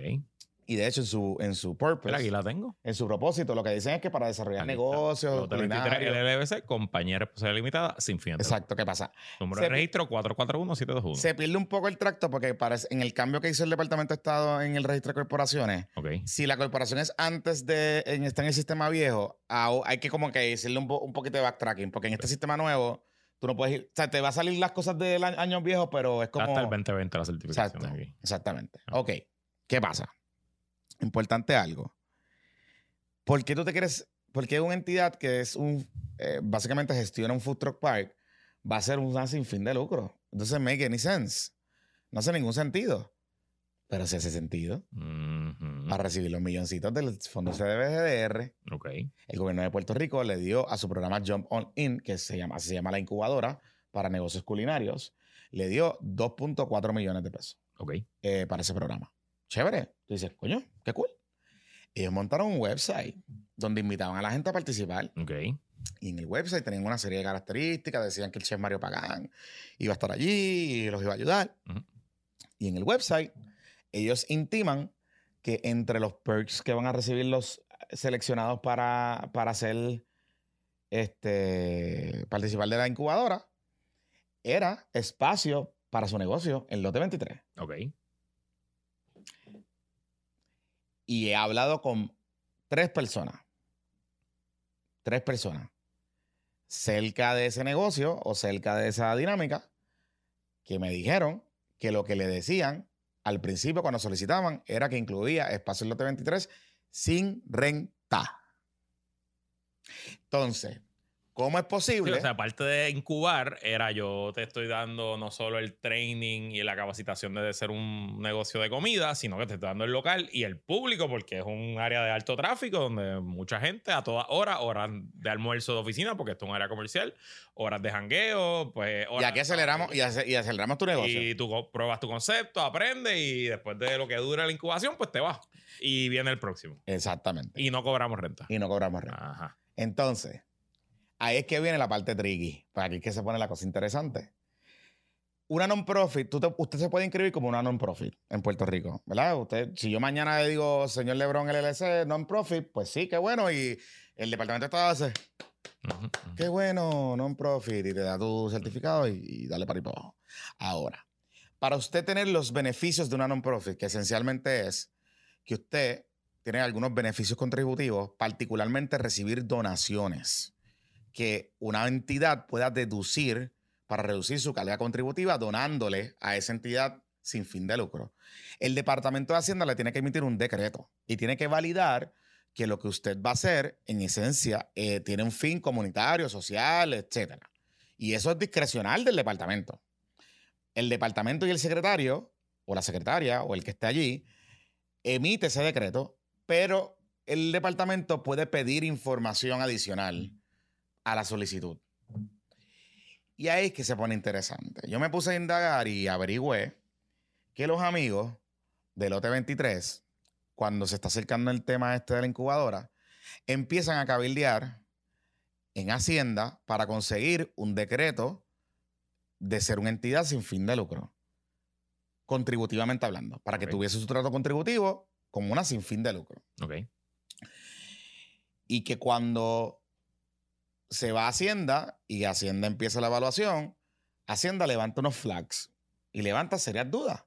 Y de hecho, en su, en su purpose. aquí la tengo. En su propósito, lo que dicen es que para desarrollar negocios. Lote 23 LLC, compañía responsabilidad limitada, sin fin. Exacto, ¿qué pasa? Número de registro 441-721. Se pierde un poco el tracto porque parece, en el cambio que hizo el Departamento de Estado en el registro de corporaciones, si la corporación es antes de está en el sistema viejo, hay que como que decirle un, un poquito de backtracking, porque en este sistema nuevo Tú no puedes ir. O sea, te va a salir las cosas del año viejo, pero es como. Hasta el 2020 la certificación. aquí. Exactamente. Ah. Ok. ¿Qué pasa? Importante algo. ¿Por qué tú te quieres.? Porque una entidad que es un. Eh, básicamente gestiona un food truck park, va a ser un sin fin de lucro. Entonces, make any sense. No hace ningún sentido. Pero sí hace sentido. Para recibir los milloncitos del fondo CDBGDR. Ok. El gobierno de Puerto Rico le dio a su programa Jump On In, que se llama, se llama la incubadora para negocios culinarios, le dio 2.4 millones de pesos. Ok. Eh, para ese programa. Chévere. Tú dices, coño, qué cool. Ellos montaron un website donde invitaban a la gente a participar. Ok. Y en el website tenían una serie de características. Decían que el chef Mario Pagán iba a estar allí y los iba a ayudar. Y en el website ellos intiman que entre los perks que van a recibir los seleccionados para, para hacer este, participar de la incubadora era espacio para su negocio en lote 23. Ok. Y he hablado con tres personas. Tres personas. Cerca de ese negocio o cerca de esa dinámica que me dijeron que lo que le decían al principio cuando solicitaban era que incluía espacio en lote 23 sin renta. Entonces, ¿Cómo es posible? o sea, aparte de incubar, era yo te estoy dando no solo el training y la capacitación de ser un negocio de comida, sino que te estoy dando el local y el público, porque es un área de alto tráfico donde mucha gente a todas horas, horas de almuerzo de oficina, porque esto es un área comercial, horas de jangueo, pues. y aquí aceleramos, y, aceleramos tu negocio. Y tú pruebas tu concepto, aprendes y después de lo que dura la incubación, pues te vas. Y viene el próximo. Exactamente. Y no cobramos renta. Y no cobramos renta. Ajá. Entonces Ahí es que viene la parte tricky. Para aquí es que se pone la cosa interesante. Una non-profit, usted se puede inscribir como una non-profit en Puerto Rico, ¿verdad? Usted, si yo mañana le digo, señor Lebron LLC, non-profit, pues sí, qué bueno. Y el departamento de Estado hace, qué bueno, non-profit, y te da tu certificado y, dale para ahí para abajo. Ahora, para usted tener los beneficios de una non-profit, que esencialmente es que usted tiene algunos beneficios contributivos, particularmente recibir donaciones que una entidad pueda deducir para reducir su calidad contributiva donándole a esa entidad sin fin de lucro. El Departamento de Hacienda le tiene que emitir un decreto y tiene que validar que lo que usted va a hacer, en esencia, eh, tiene un fin comunitario, social, etc. Y eso es discrecional del departamento. El departamento y el secretario, o la secretaria, o el que esté allí, emite ese decreto, pero el departamento puede pedir información adicional a la solicitud. Y ahí es que se pone interesante. Yo me puse a indagar y averigüé que los amigos del lote 23, cuando se está acercando el tema este de la incubadora, empiezan a cabildear en Hacienda para conseguir un decreto de ser una entidad sin fin de lucro, contributivamente hablando, para que tuviese su trato contributivo como una sin fin de lucro. Ok. Y que cuando se va a Hacienda y Hacienda empieza la evaluación, Hacienda levanta unos flags y levanta serias dudas.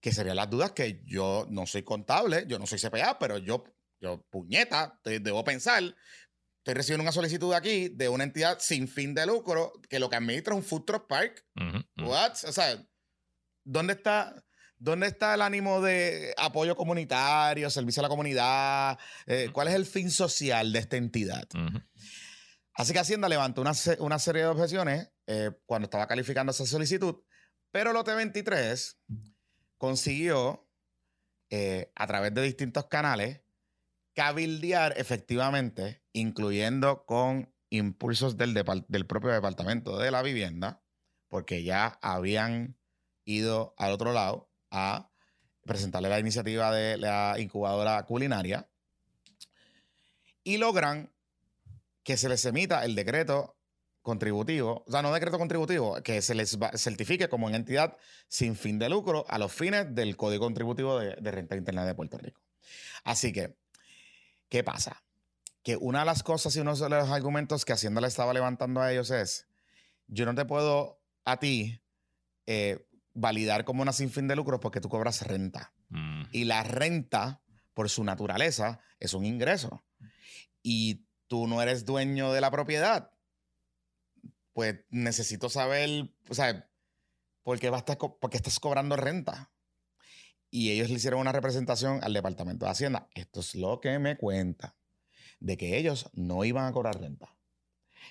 Que serían las dudas que yo no soy contable, yo no soy CPA, pero yo, yo puñeta, debo pensar. Estoy recibiendo una solicitud aquí de una entidad sin fin de lucro que lo que administra es un food truck park. What? O sea, ¿dónde está, ¿dónde está el ánimo de apoyo comunitario, servicio a la comunidad? Eh, ¿Cuál es el fin social de esta entidad? Así que Hacienda levantó una, serie de objeciones eh, cuando estaba calificando esa solicitud, pero Lote 23 consiguió eh, a través de distintos canales, cabildear efectivamente, incluyendo con impulsos del, del propio departamento de la vivienda, porque ya habían ido al otro lado a presentarle la iniciativa de la incubadora culinaria y logran que se les emita el decreto contributivo, o sea, no decreto contributivo, que se les certifique como una entidad sin fin de lucro a los fines del Código Contributivo de, Renta Interna de Puerto Rico. Así que, ¿qué pasa? Que una de las cosas y uno de los argumentos que Hacienda le estaba levantando a ellos es, yo no te puedo a ti eh, validar como una sin fin de lucro porque tú cobras renta. Mm. Y la renta, por su naturaleza, es un ingreso. Y tú no eres dueño de la propiedad pues necesito saber, o sea, ¿por qué, estás cobrando renta? Y ellos le hicieron una representación al Departamento de Hacienda. Esto es lo que me cuenta, de que ellos no iban a cobrar renta.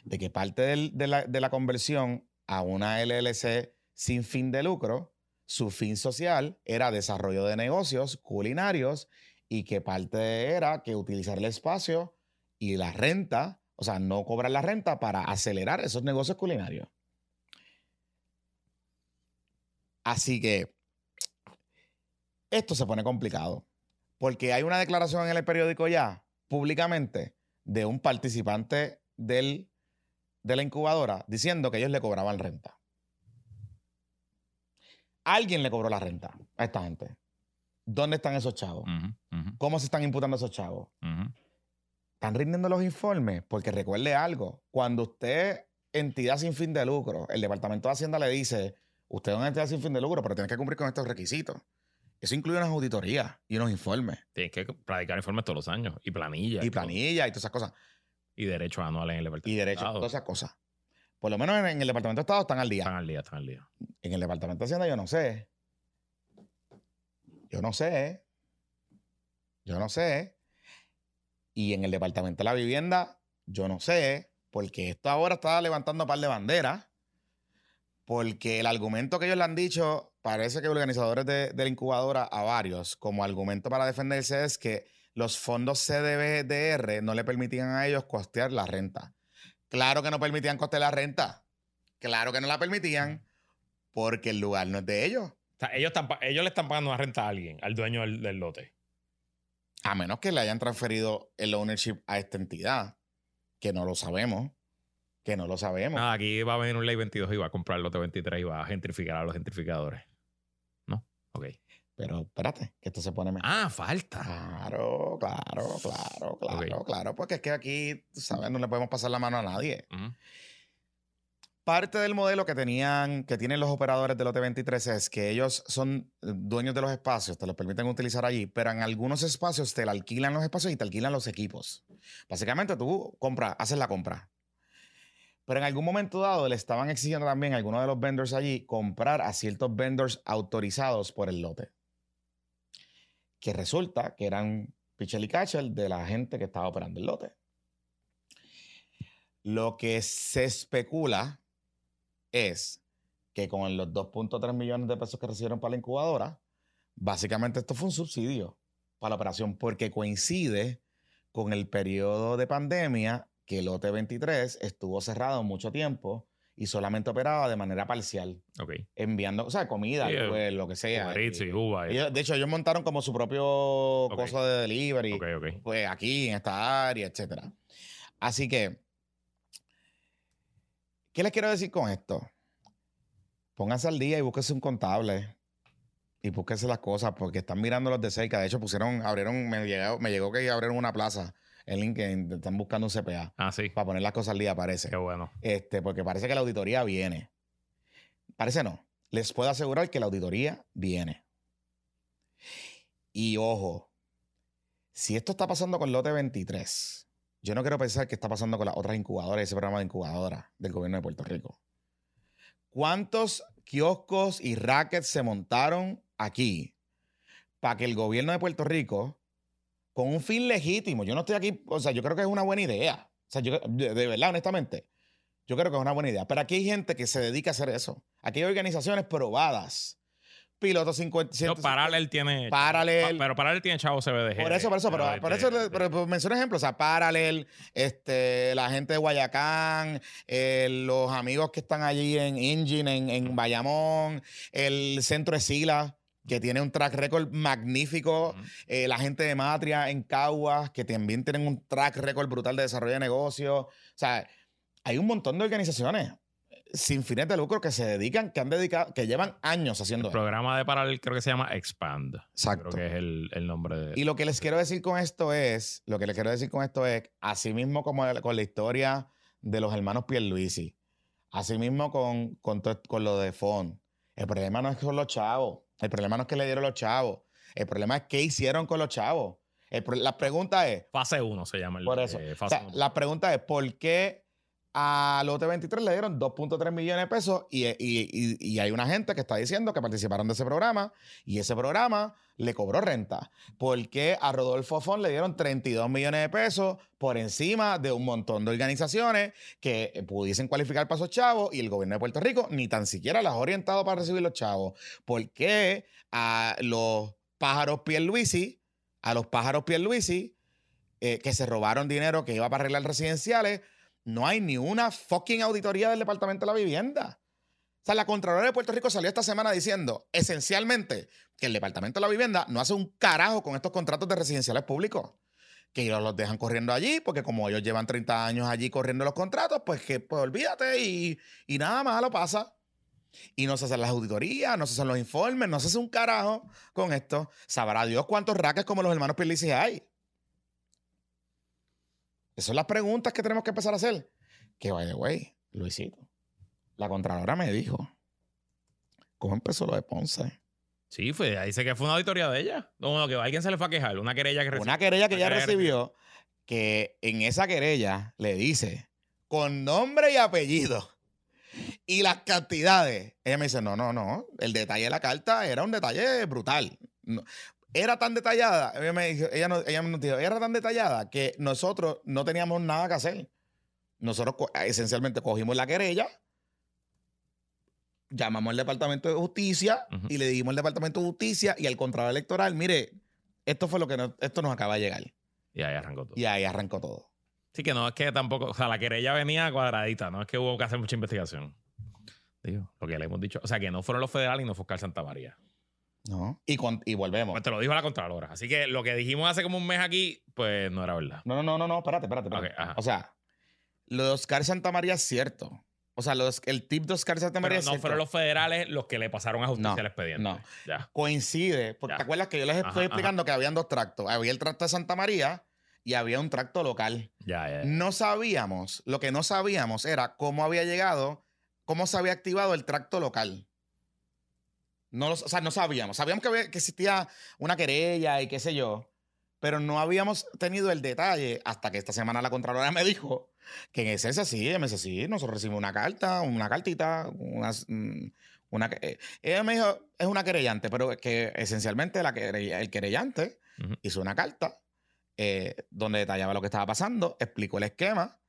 De que parte de, la, de la conversión a una LLC sin fin de lucro, su fin social era desarrollo de negocios culinarios y que parte era que utilizar el espacio y la renta o sea, no cobrar la renta para acelerar esos negocios culinarios. Así que esto se pone complicado. Porque hay una declaración en el periódico ya, públicamente, de un participante del, de la incubadora diciendo que ellos le cobraban renta. Alguien le cobró la renta a esta gente. ¿Dónde están esos chavos? ¿Cómo se están imputando esos chavos? Están rindiendo los informes porque recuerde algo, cuando usted, entidad sin fin de lucro, el Departamento de Hacienda le dice, usted es una entidad sin fin de lucro, pero tiene que cumplir con estos requisitos. Eso incluye unas auditorías y unos informes. Tienes que practicar informes todos los años y planillas. Y planillas y todas esas cosas. Y derechos anuales en el Departamento. Y derechos, todas esas cosas. Por lo menos en, el Departamento de Estado están al día. Están al día, están al día. En el Departamento de Hacienda yo no sé. Yo no sé. Yo no sé. Y en el Departamento de la Vivienda, yo no sé, porque esto ahora está levantando un par de banderas, porque el argumento que ellos le han dicho, parece que organizadores de, la incubadora a varios, como argumento para defenderse es que los fondos CDBDR no le permitían a ellos costear la renta. Claro que no permitían costear la renta. Claro que no la permitían porque el lugar no es de ellos. O sea, ellos, ellos le están pagando una renta a alguien, al dueño del lote. A menos que le hayan transferido el ownership a esta entidad, que no lo sabemos. Que no lo sabemos. Ah, aquí va a venir un ley 22 y va a comprar el lote 23 y va a gentrificar a los gentrificadores. ¿No? Ok. Pero espérate, que esto se pone mejor. Ah, falta. Claro, claro, claro, claro, claro. Porque es que aquí, ¿sabes? No le podemos pasar la mano a nadie. Parte del modelo que tenían, que tienen los operadores del lote 23 es que ellos son eh, dueños de los espacios, te los permiten utilizar allí, pero en algunos espacios te alquilan los espacios y te alquilan los equipos. Básicamente tú compras, haces la compra. Pero en algún momento dado le estaban exigiendo también a algunos de los vendors allí comprar a ciertos vendors autorizados por el lote. Que resulta que eran Pichel y Cachel de la gente que estaba operando el lote. Lo que se especula es que con los 2.3 millones de pesos que recibieron para la incubadora, básicamente esto fue un subsidio para la operación porque coincide con el periodo de pandemia que el lote 23 estuvo cerrado mucho tiempo y solamente operaba de manera parcial. Enviando, o sea, comida, pues, lo que sea. de hecho, ellos montaron como su propio cosa de delivery. Pues aquí, en esta área, etcétera. Así que ¿Qué les quiero decir con esto? Pónganse al día y búsquense un contable y búsquense las cosas porque están mirándolos de cerca. De hecho, pusieron, abrieron, me llegó, me llegó que abrieron una plaza en LinkedIn, están buscando un CPA. Ah, sí. Para poner las cosas al día, parece. Qué bueno. Este, porque parece que la auditoría viene. Parece no. Les puedo asegurar que la auditoría viene. Y ojo, si esto está pasando con lote 23, yo no quiero pensar qué está pasando con las otras incubadoras, ese programa de incubadora del gobierno de Puerto Rico. ¿Cuántos kioscos y rackets se montaron aquí para que el gobierno de Puerto Rico, con un fin legítimo, yo no estoy aquí, o sea, yo creo que es una buena idea. O sea, yo, de, de verdad, honestamente, yo creo que es una buena idea. Pero aquí hay gente que se dedica a hacer eso. Aquí hay organizaciones probadas piloto 50. No, Paralel tiene. Paralel. pero Paralel tiene chavo CBDG. Por eso, por eso, pero, por eso pero, menciono ejemplos. O sea, Paralel, este, la gente de Guayacán, eh, los amigos que están allí en Engine, en, en Bayamón, el centro de Sila que tiene un track record magnífico. Eh, la gente de Matria en Caguas, que también tienen un track record brutal de desarrollo de negocios. O sea, hay un montón de organizaciones sin fines de lucro que se dedican, que han dedicado, que llevan años haciendo el programa de paralel creo que se llama Expand. Exacto. Creo que es el, nombre de. Y lo que les quiero decir con esto es, lo que les quiero decir con esto es, así mismo como con la historia de los hermanos Pierluisi, así mismo con, con, con lo de Fon. El problema no es con los chavos. El problema no es que le dieron los chavos. El problema es qué hicieron con los chavos. la pregunta es. Fase 1 se llama el. Por eso. Eh, la pregunta es: ¿por qué a Lote 23 le dieron 2.3 millones de pesos y, hay una gente que está diciendo que participaron de ese programa y ese programa le cobró renta. ¿Por qué a Rodolfo Fon le dieron 32 millones de pesos por encima de un montón de organizaciones que pudiesen cualificar para esos chavos y el gobierno de Puerto Rico ni tan siquiera las ha orientado para recibir los chavos? ¿Por qué a los pájaros Pierluisi, a los pájaros Pierluisi, eh, que se robaron dinero que iba para arreglar residenciales, no hay ni una fucking auditoría del Departamento de la Vivienda. O sea, la Contralora de Puerto Rico salió esta semana diciendo, esencialmente, que el Departamento de la Vivienda no hace un carajo con estos contratos de residenciales públicos. Que ellos los dejan corriendo allí, porque como ellos llevan 30 años allí corriendo los contratos, pues que pues olvídate y, y nada más lo pasa. Y no se hacen las auditorías, no se hacen los informes, no se hace un carajo con esto. Sabrá Dios cuántos raques como los hermanos Pelici hay. Esas son las preguntas que tenemos que empezar a hacer. Que, by the way, Luisito, la Contralora me dijo, ¿cómo empezó lo de Ponce? Sí, fue, dice que fue una auditoría de ella. No, que alguien se le fue a quejar, una querella que recibió. Una querella que ella recibió, que en esa querella le dice, con nombre y apellido, y las cantidades. Ella me dice, no, no, no, el detalle de la carta era un detalle brutal era tan detallada, ella me dijo, ella, nos dijo, era tan detallada que nosotros no teníamos nada que hacer. Nosotros esencialmente cogimos la querella, llamamos al Departamento de Justicia y le dijimos al Departamento de Justicia y al Contralor Electoral, mire, esto fue lo que esto nos acaba de llegar. Y ahí arrancó todo. Y ahí arrancó todo. Sí, que no es que tampoco, o sea, la querella venía cuadradita, no es que hubo que hacer mucha investigación. Digo, lo que le hemos dicho. O sea, que no fueron los federales y no fue Oscar Santa María. No. Y, y volvemos. Pues te lo dijo la Contralora. Así que lo que dijimos hace como un mes aquí, pues no era verdad. No, no, no, no, espérate, espérate. o sea, lo de Oscar Santamaría es cierto. O sea, los, el tip de Oscar Santamaría Pero no fueron los federales los que le pasaron a justicia el expediente. No. Ya. Coincide. Porque te acuerdas que yo les estoy explicando que habían dos tractos. Había el tracto de Santa María y había un tracto local. Ya, ya, No sabíamos, lo que no sabíamos era cómo había llegado, cómo se había activado el tracto local. No, o sea, no sabíamos. Sabíamos que, que existía una querella y qué sé yo, pero no habíamos tenido el detalle hasta que esta semana la Contralora me dijo que en esencia sí, me dice, sí, nosotros recibimos una carta, una cartita, una, mm, una eh, ella me dijo, es una querellante, pero que esencialmente la el querellante hizo una carta eh, donde detallaba lo que estaba pasando, explicó el esquema.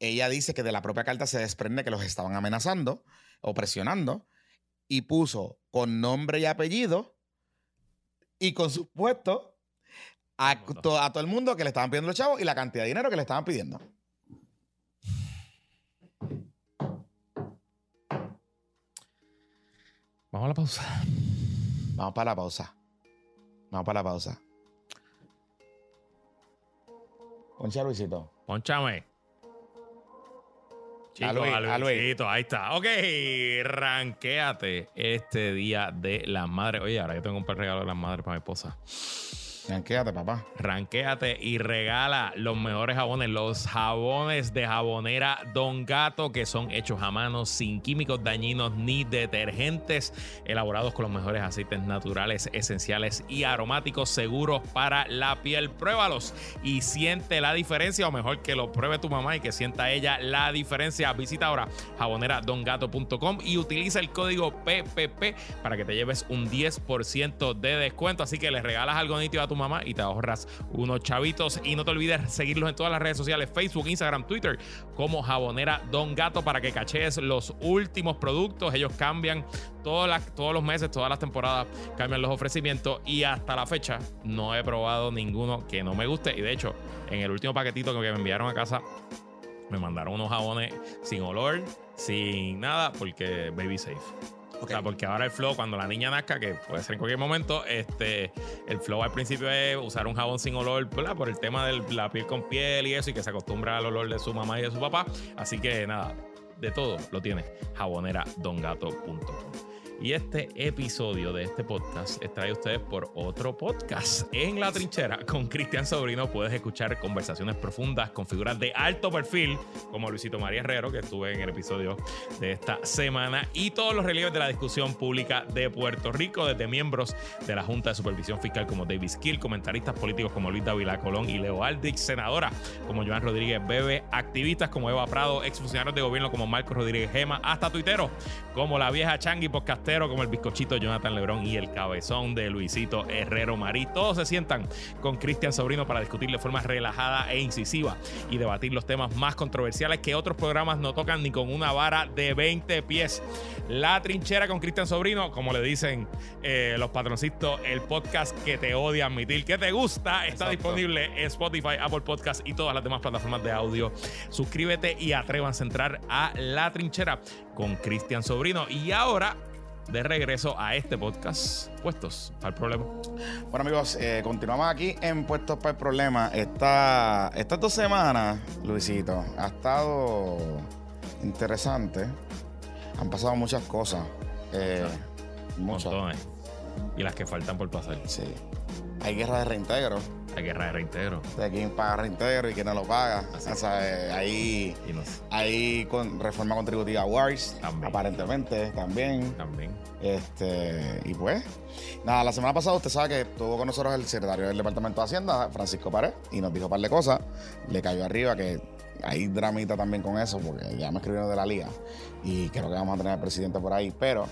Ella dice que de la propia carta se desprende que los estaban amenazando o presionando y puso con nombre y apellido y con su puesto a, todo el mundo que le estaban pidiendo los chavos y la cantidad de dinero que le estaban pidiendo. Vamos a la pausa. Vamos para la pausa. Vamos para la pausa. Poncha Luisito. Ponchame. Chico, ahí está. Ok, ranquéate este día de las madres. Oye, ahora yo tengo un regalo de las madres para mi esposa. Ranquéate, papá. Ranquéate y regala los mejores jabones, los jabones de jabonera Don Gato, que son hechos a mano, sin químicos dañinos ni detergentes, elaborados con los mejores aceites naturales, esenciales y aromáticos, seguros para la piel. Pruébalos y siente la diferencia, o mejor que lo pruebe tu mamá y que sienta ella la diferencia. Visita ahora jaboneradongato.com y utiliza el código PPP para que te lleves un 10% de descuento. Así que le regalas algo nítido a tu mamá y te ahorras unos chavitos. Y no te olvides seguirlos en todas las redes sociales, Facebook, Instagram, Twitter, como Jabonera Don Gato para que cachees los últimos productos. Ellos cambian todos los meses, todas las temporadas, cambian los ofrecimientos y hasta la fecha no he probado ninguno que no me guste. Y de hecho, en el último paquetito que me enviaron a casa, me mandaron unos jabones sin olor, sin nada, porque baby safe. O sea, porque ahora el flow, cuando la niña nazca, que puede ser en cualquier momento, este, el flow al principio es usar un jabón sin olor, ¿verdad? Por el tema de la piel con piel y eso, y que se acostumbra al olor de su mamá y de su papá. Así que nada, de todo lo tiene jaboneradongato.com. Y este episodio de este podcast es traído a ustedes por otro podcast. En La Trinchera, con Cristian Sobrino, puedes escuchar conversaciones profundas con figuras de alto perfil, como Luisito María Herrero, que estuve en el episodio de esta semana, y todos los relieves de la discusión pública de Puerto Rico, desde miembros de la Junta de Supervisión Fiscal como David Skill, comentaristas políticos como Luis Davila Colón y Leo Aldrich, senadora como Joan Rodríguez Bebe, activistas como Eva Prado, exfuncionarios de gobierno como Marcos Rodríguez Gema, hasta tuiteros como la vieja Changi Como el bizcochito Jonathan Lebrón y el cabezón de Luisito Herrero Marí. Todos se sientan con Cristian Sobrino para discutir de forma relajada e incisiva y debatir los temas más controversiales que otros programas no tocan ni con una vara de 20 pies. La trinchera con Cristian Sobrino, como le dicen eh, los patroncitos, el podcast que te odia admitir que te gusta, está disponible en Spotify, Apple Podcast y todas las demás plataformas de audio. Suscríbete y atrévanse a entrar a La Trinchera con Cristian Sobrino. Y ahora de regreso a este podcast, Puestos para el Problema. Bueno, amigos, eh, continuamos aquí en Puestos para el Problema. Esta, estas dos semanas, Luisito, ha estado interesante. Han pasado muchas cosas. Eh, muchas. Y las que faltan por pasar. Sí. Hay guerra de reintegro. Hay guerra de reintegro. De quién paga reintegro y quién no lo paga. O sea, eh, ahí, ahí con reforma contributiva Wars, aparentemente también. También. Este, y pues, nada, la semana pasada usted sabe que estuvo con nosotros el secretario del Departamento de Hacienda, Francisco Pared, y nos dijo un par de cosas. Le cayó arriba que hay dramita también con eso, porque ya me escribieron de la liga y creo que vamos a tener al presidente por ahí, pero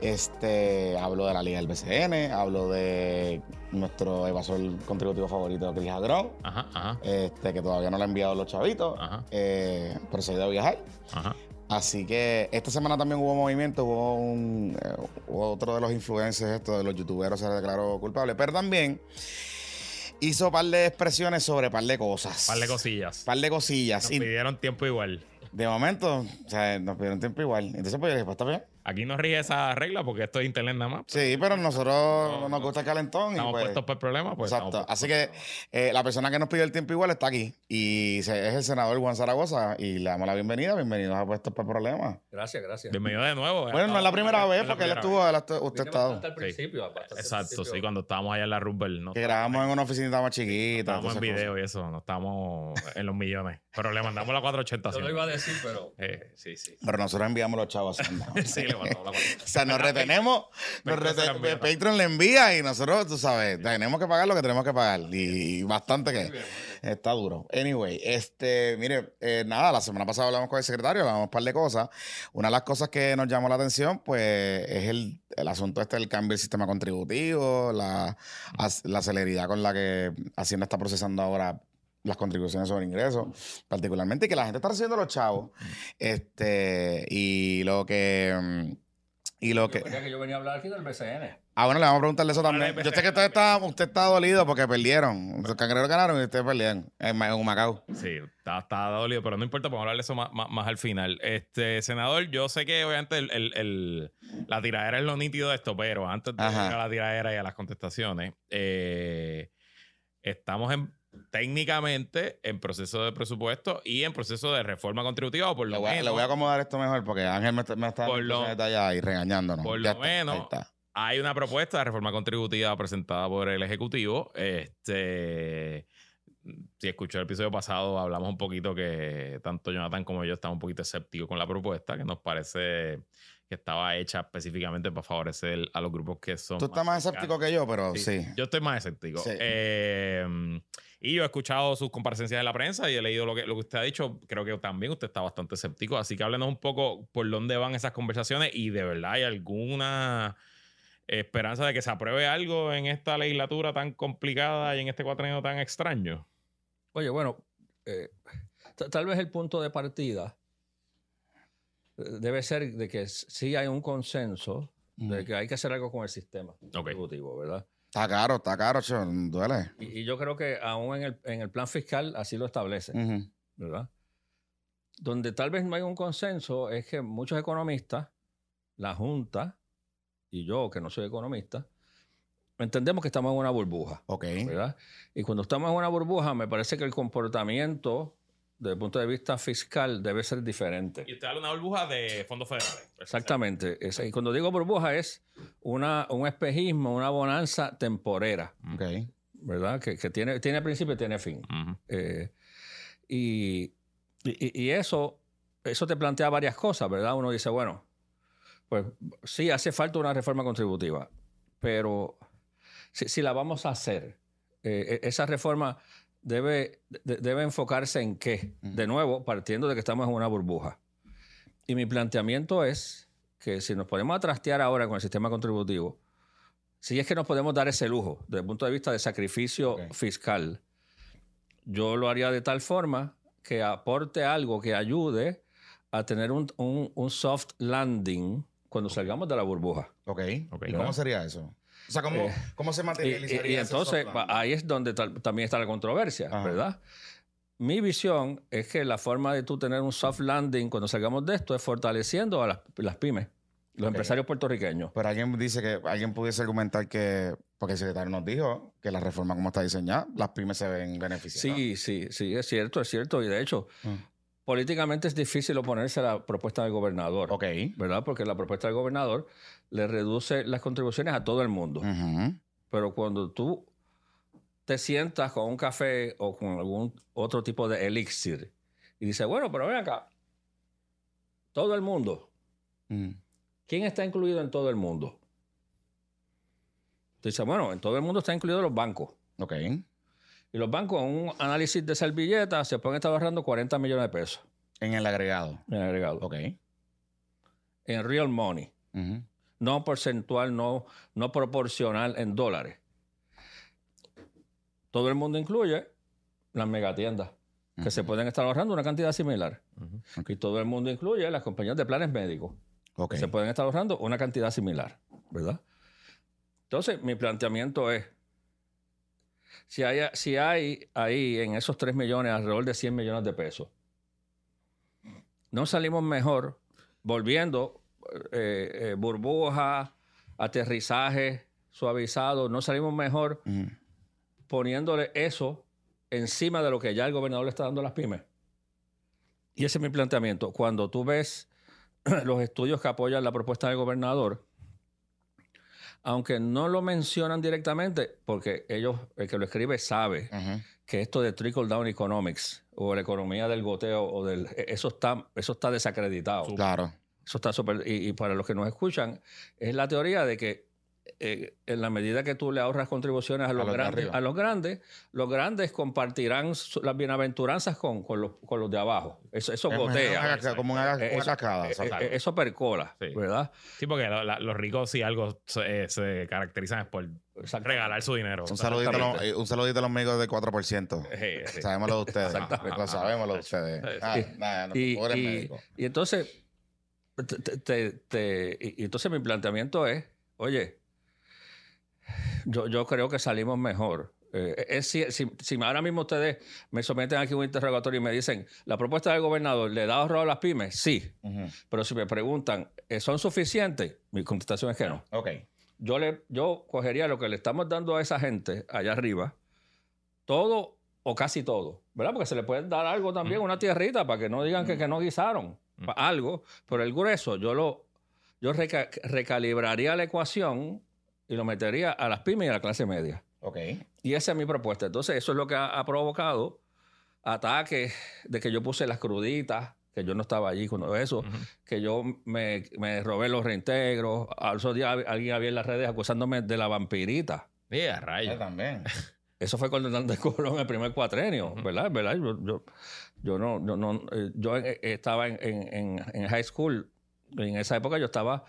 este, hablo de la Liga del BCN, hablo de nuestro evasor contributivo favorito, Cris Agrón, Este, que todavía no le ha enviado los chavitos, eh, procedido a viajar. Así que esta semana también hubo movimiento, hubo, un, eh, otro de los influencers, esto de los youtuberos se declaró culpable, pero también hizo un par de expresiones sobre par de cosas. Par de cosillas. Par de cosillas. Nos pidieron tiempo igual. De momento, o sea, nos pidieron tiempo igual. Entonces, pues yo dije, pues está bien. Aquí no rige esa regla porque esto es internet nada más. Sí, pero nosotros nos gusta el calentón. Estamos pues, puestos por el problema. Pues exacto. Así que eh, la persona que nos pidió el tiempo igual está aquí. Y es el senador Juan Zaragoza. Y le damos la bienvenida. Bienvenidos a Puestos por el Problema. Gracias, gracias. Bienvenido de nuevo. Bueno, no es la primera vez porque él estuvo, usted ha estado. Principio, Exacto, sí, cuando estábamos allá en la Rumble. No que grabamos en una oficina más chiquita. estábamos en video y eso, no estábamos en los millones. Pero le mandamos la 480. Yo lo iba a decir, pero. Eh, sí, sí. Pero nosotros enviamos los chavos. sí, le mandamos la 480 sea, nos retenemos, nos Patreon le envía y nosotros, tú sabes, tenemos que pagar lo que tenemos que pagar. Y, bastante que está duro. Anyway, este, mire, eh, nada, la semana pasada hablamos con el secretario, hablamos un par de cosas. Una de las cosas que nos llamó la atención, pues, es el, asunto este del cambio del sistema contributivo, la, la celeridad con la que Hacienda está procesando ahora las contribuciones sobre ingresos, particularmente, que la gente está recibiendo los chavos. Este, y lo que mm, y lo que... que yo venía a hablar aquí del BCN. Ah, bueno, le vamos a preguntarle eso también. Yo sé que usted está, usted está dolido porque perdieron. Los cangreros ganaron y ustedes perdieron en, en Macao. Sí, está, está, dolido, pero no importa, podemos hablar de eso más, más, al final. Este, senador, yo sé que obviamente el, el, el, la tiradera es lo nítido de esto, pero antes de llegar a la tiradera y a las contestaciones, eh, estamos en técnicamente en proceso de presupuesto y en proceso de reforma contributiva, o por lo menos. Le voy a acomodar esto mejor porque Ángel me, me está por lo, y regañándonos. Por lo menos. Hay una propuesta de reforma contributiva presentada por el Ejecutivo. Este, si escuchó el episodio pasado, hablamos un poquito que tanto Jonathan como yo estamos un poquito escépticos con la propuesta, que nos parece que estaba hecha específicamente para favorecer a los grupos que son. Tú estás más, escéptico que yo, pero sí. Yo estoy más escéptico. Eh, y yo he escuchado sus comparecencias en la prensa y he leído lo que, lo que usted ha dicho. Creo que también usted está bastante escéptico. Así que háblenos un poco por dónde van esas conversaciones y de verdad hay alguna esperanza de que se apruebe algo en esta legislatura tan complicada y en este cuatrienio tan extraño? Oye, bueno, eh, tal vez el punto de partida eh, debe ser de que sí hay un consenso de que hay que hacer algo con el sistema ejecutivo, ¿verdad? Está caro, está caro, duele. Y, yo creo que aún en el, en el, plan fiscal así lo establece, ¿verdad? Donde tal vez no hay un consenso es que muchos economistas, la Junta y yo, que no soy economista, entendemos que estamos en una burbuja. Ok. ¿verdad? Y cuando estamos en una burbuja, me parece que el comportamiento desde el punto de vista fiscal debe ser diferente. Y usted habla de una burbuja de fondos federales. Exactamente. y cuando digo burbuja es una, un espejismo, una bonanza temporera. Ok. ¿Verdad? Que, tiene, tiene principio y tiene fin. Eh, y, y, eso, eso te plantea varias cosas, ¿verdad? Uno dice, bueno, pues sí, hace falta una reforma contributiva, pero si, la vamos a hacer, eh, e, esa reforma debe, debe enfocarse en qué. De nuevo, partiendo de que estamos en una burbuja. Y mi planteamiento es que si nos ponemos a trastear ahora con el sistema contributivo, si es que nos podemos dar ese lujo desde el punto de vista de sacrificio fiscal, yo lo haría de tal forma que aporte algo que ayude a tener un, un soft landing cuando salgamos de la burbuja. Ok. okay. ¿Y cómo sería eso? O sea, ¿cómo, eh, se materializaría Y, y entonces, ahí es donde también está la controversia, ¿verdad? Mi visión es que la forma de tú tener un soft landing cuando salgamos de esto es fortaleciendo a las, pymes, los empresarios puertorriqueños. Pero alguien dice que alguien pudiese argumentar que, porque el secretario nos dijo que la reforma como está diseñada, las pymes se ven beneficiadas. Sí, sí, sí, es cierto, es cierto. Y de hecho, ah políticamente es difícil oponerse a la propuesta del gobernador. Ok. ¿Verdad? Porque la propuesta del gobernador le reduce las contribuciones a todo el mundo. Pero cuando tú te sientas con un café o con algún otro tipo de elixir y dices, bueno, pero ven acá, todo el mundo. Mm. ¿Quién está incluido en todo el mundo? Dice, bueno, en todo el mundo está incluido los bancos. Ok. Y los bancos, en un análisis de servilletas, se pueden estar ahorrando 40 millones de pesos. En el agregado. En el agregado. Ok. En real money. No porcentual, no, no proporcional en dólares. Todo el mundo incluye las megatiendas, que se pueden estar ahorrando una cantidad similar. Y todo el mundo incluye las compañías de planes médicos, que se pueden estar ahorrando una cantidad similar, ¿verdad? Entonces, mi planteamiento es, si hay, si hay ahí en esos 3 millones alrededor de 100 millones de pesos, no salimos mejor volviendo eh, eh, burbuja, aterrizaje suavizado, no salimos mejor poniéndole eso encima de lo que ya el gobernador le está dando a las pymes. Y ese es mi planteamiento. Cuando tú ves los estudios que apoyan la propuesta del gobernador, aunque no lo mencionan directamente, porque ellos, el que lo escribe sabe que esto de trickle down economics o la economía del goteo o del e, eso está eso está desacreditado. Claro. Eso está súper y, para los que nos escuchan es la teoría de que eh, en la medida que tú le ahorras contribuciones a los, grandes, a los grandes, los grandes compartirán las bienaventuranzas con, con, los, con los de abajo. Eso, eso gotea. como una, eso, cascada. Eh, eso percola, ¿verdad? Sí, porque los ricos si algo se, caracterizan es por regalar su dinero. Un saludito, a los, un saludito a los amigos del 4%. Sabemos lo de ustedes. Lo sabemos lo de ustedes. Ah, y, y, entonces, y entonces mi planteamiento es, oye, yo, yo creo que salimos mejor. Eh, es, si, si, ahora mismo ustedes me someten aquí un interrogatorio y me dicen, ¿la propuesta del gobernador le da ahorro a las pymes? Sí. Pero si me preguntan, eh, ¿son suficientes? Mi contestación es que no. Ok. Yo, le, yo cogería lo que le estamos dando a esa gente allá arriba, todo o casi todo, ¿verdad? Porque se le puede dar algo también, una tierrita, para que no digan que, que, no guisaron. Algo, pero el grueso yo lo yo recalibraría la ecuación y lo metería a las pymes y a la clase media. Ok. Y esa es mi propuesta. Entonces, eso es lo que ha, provocado ataques de que yo puse las cruditas, que yo no estaba allí cuando eso, que yo me, robé los reintegros. Al otro día alguien había en las redes acusándome de la vampirita. Mira, rayo. también. Eso fue cuando Hernández cobró en el primer cuatrenio, ¿verdad? ¿verdad? Yo, yo, no, yo, no, eh, yo eh, estaba en, en, en, high school. En esa época yo estaba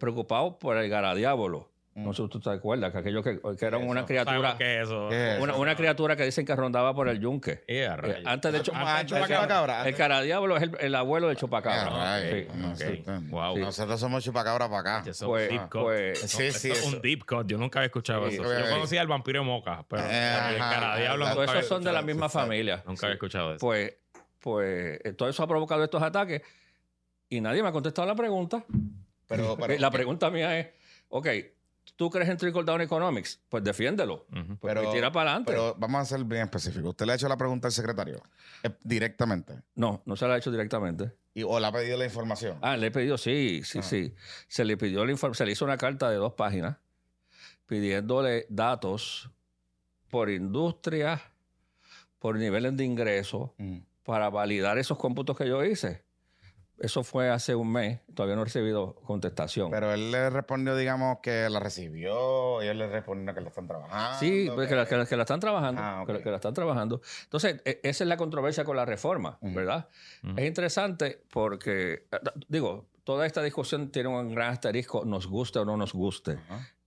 preocupado por el garadiábolo No sé si tú te acuerdas, que aquello que, que era una criatura. ¿Qué es eso? Una, una, criatura que dicen que rondaba por el yunque. Eh, antes de hecho, chupacabra. El caradiablo es el, abuelo del chupacabra. Sí. Okay. Wow. Nosotros somos chupacabra para acá. Pues, deep pues, sí, sí, es un deep cut. Yo nunca había escuchado eso. Yo conocía al vampiro moca, pero el caradiablo. Todos esos son de la misma familia. Nunca había escuchado eso. Pues, pues todo eso ha provocado estos ataques y nadie me ha contestado la pregunta. Pero, la pregunta mía es, ok, ¿Tú crees en Trickle Down Economics? Pues defiéndelo. Pues pero, tira para adelante. Pero vamos a ser bien específicos. ¿Usted le ha hecho la pregunta al secretario? Eh, ¿Directamente? No, no se la ha hecho directamente. ¿Y, ¿O le ha pedido la información? Ah, le he pedido, sí, sí, ah. sí. Se le pidió la información. Se le hizo una carta de dos páginas pidiéndole datos por industria, por niveles de ingresos, mm. para validar esos cómputos que yo hice. Eso fue hace un mes, todavía no he recibido contestación. Pero él le respondió, digamos, que la recibió, y él le respondió que la están trabajando. Sí, pues, que, la, están trabajando, ah, que, la están trabajando. Entonces, e, esa es la controversia con la reforma, ¿verdad? Es interesante porque, eh, digo, toda esta discusión tiene un gran asterisco, nos guste o no nos guste,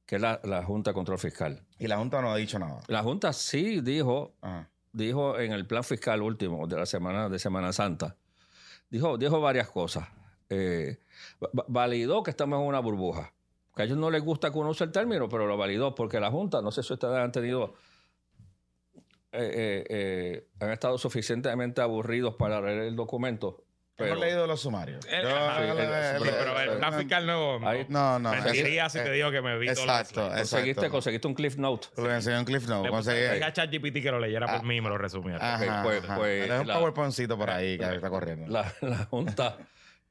que es la, Junta de Control Fiscal. Y la Junta no ha dicho nada. La Junta sí dijo, dijo en el plan fiscal último de la semana de Semana Santa, dijo, dijo varias cosas. Eh, validó que estamos en una burbuja. Que a ellos no les gusta que uno use el término, pero lo validó porque la Junta, no sé si ustedes han tenido, eh, eh, han estado suficientemente aburridos para leer el documento. Pero, Hemos leído los sumarios. pero el plan fiscal nuevo. no, no. Mentiría si te digo que me vi exacto, todo conseguiste, conseguiste un Cliff Note. Conseguí un Cliff Note. Conseguí a ChatGPT que lo leyera por ah. mí y me lo resumiera. Ajá, pues, pues, un PowerPointcito por ahí que está corriendo. La, la, Junta,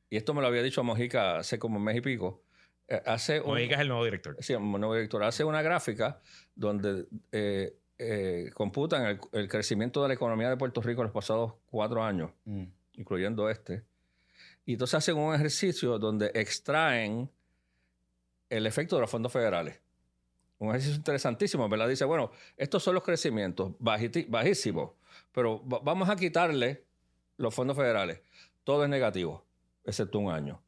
y esto me lo había dicho Mojica hace como un mes y pico. Eh, hace Mojica es el nuevo director. Sí, el nuevo director. Hace una gráfica donde eh, eh, computan el, el, crecimiento de la economía de Puerto Rico en los pasados cuatro años. Mm incluyendo este. Y entonces hacen un ejercicio donde extraen el efecto de los fondos federales. Un ejercicio interesantísimo, ¿verdad? Dice, bueno, estos son los crecimientos bajísimos, pero vamos a quitarle los fondos federales. Todo es negativo, excepto un año.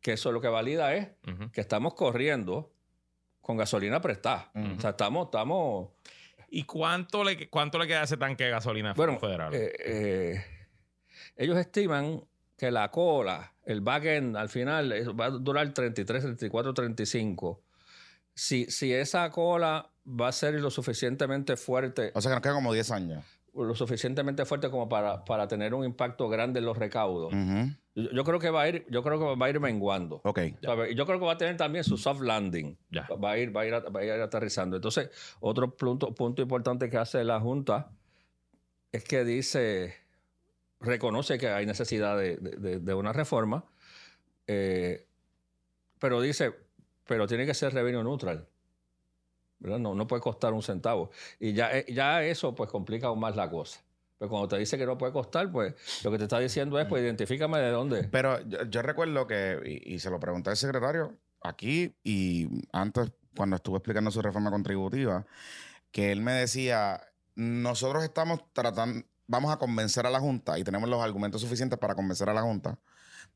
Que eso lo que valida es que estamos corriendo con gasolina prestada. O sea, estamos, estamos... ¿Y cuánto le, cuánto le queda a ese tanque de gasolina bueno, federal? Eh, eh, ellos estiman que la cola, el backend, al final va a durar 33, 34, 35. Si, si esa cola va a ser lo suficientemente fuerte. O sea que nos queda como 10 años. Lo suficientemente fuerte como para, para tener un impacto grande en los recaudos. yo, creo que va a ir, yo creo que va a ir menguando. Ok. Yo creo que va a tener también su soft landing. Va, a ir, va, a ir, va a ir aterrizando. Entonces, otro punto, punto importante que hace la Junta es que dice reconoce que hay necesidad de, una reforma, eh, pero dice, pero tiene que ser revenue neutral. ¿verdad? No, no puede costar un centavo. Y ya, eh, ya eso pues complica aún más la cosa. Pero cuando te dice que no puede costar, pues lo que te está diciendo es, pues identifícame de dónde. Pero yo, recuerdo que, y, se lo pregunté al secretario aquí y antes, cuando estuve explicando su reforma contributiva, que él me decía, nosotros estamos tratando, vamos a convencer a la Junta, y tenemos los argumentos suficientes para convencer a la Junta,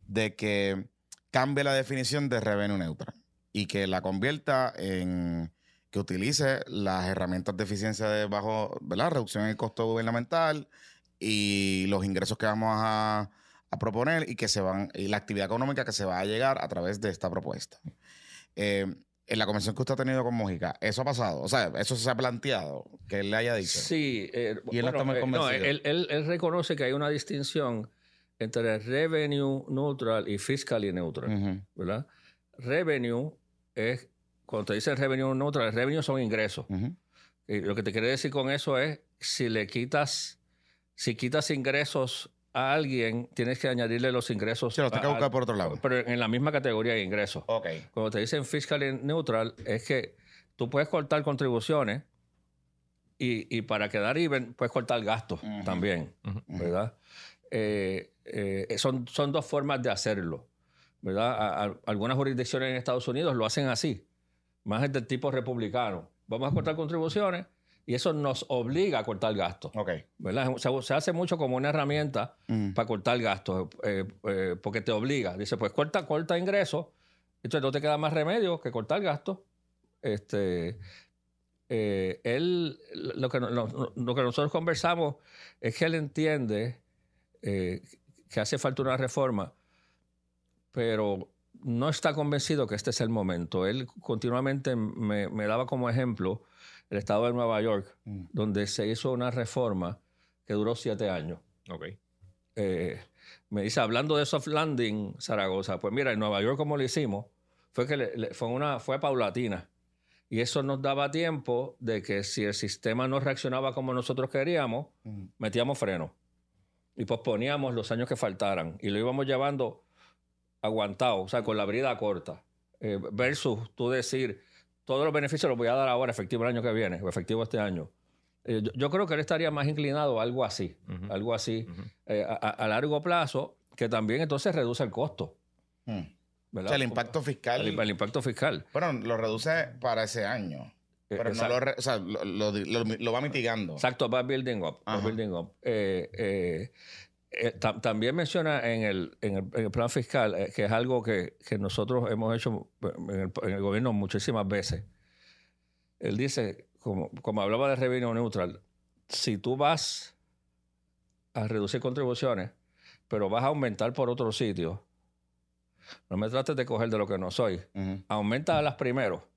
de que cambie la definición de revenue neutral y que la convierta en que utilice las herramientas de eficiencia de bajo, ¿verdad? Reducción en el costo gubernamental y los ingresos que vamos a, proponer y que se van, y la actividad económica que se va a llegar a través de esta propuesta. Eh, en la conversación que usted ha tenido con Mójica, ¿eso ha pasado? O sea, ¿eso se ha planteado que él le haya dicho? Sí. Eh, y él está muy eh, convencido. No, él, reconoce que hay una distinción entre revenue neutral y fiscally neutral, ¿verdad? Revenue es, cuando te dicen revenue neutral, revenue son ingresos. Y lo que te quiere decir con eso es, si le quitas, si quitas ingresos a alguien, tienes que añadirle los ingresos. Sí, los que buscar por otro lado. Pero en la misma categoría de ingresos. Ok. Cuando te dicen fiscal neutral, es que tú puedes cortar contribuciones y, para quedar even, puedes cortar gastos también, ¿verdad? Eh, eh, son, son dos formas de hacerlo, ¿verdad? algunas jurisdicciones en Estados Unidos lo hacen así, más es del tipo republicano. Vamos a cortar contribuciones y eso nos obliga a cortar gastos. ¿verdad? Se, hace mucho como una herramienta mm. para cortar gastos, eh, eh, porque te obliga. Dice, pues corta, corta ingresos, entonces no te queda más remedio que cortar gastos Este, eh, él, lo que, lo, que nosotros conversamos es que él entiende que hace falta una reforma, pero no está convencido que este es el momento. Él continuamente me, daba como ejemplo el estado de Nueva York, mm. donde se hizo una reforma que duró siete años. Okay. Eh, me dice, hablando de soft landing, Zaragoza, pues mira, en Nueva York como lo hicimos, fue que fue, una, fue paulatina. Y eso nos daba tiempo de que si el sistema no reaccionaba como nosotros queríamos, metíamos freno. Y posponíamos los años que faltaran. Y lo íbamos llevando aguantado, o sea, con la brida corta. Eh, versus tú decir, todos los beneficios los voy a dar ahora, efectivo el año que viene, efectivo este año. Eh, yo, creo que él estaría más inclinado a algo así, algo así, eh, a, largo plazo, que también entonces reduce el costo. Hmm. O sea, el impacto fiscal. El, impacto fiscal. Bueno, lo reduce para ese año. Eh, pero no lo, o sea, lo, va mitigando. Exacto, va building up. building up. También menciona en el, en el, plan fiscal, que es algo que, nosotros hemos hecho en el, gobierno muchísimas veces. Él dice como, como hablaba de revenue neutral, si tú vas a reducir contribuciones, pero vas a aumentar por otro sitio, no me trates de coger de lo que no soy. Aumenta las primero.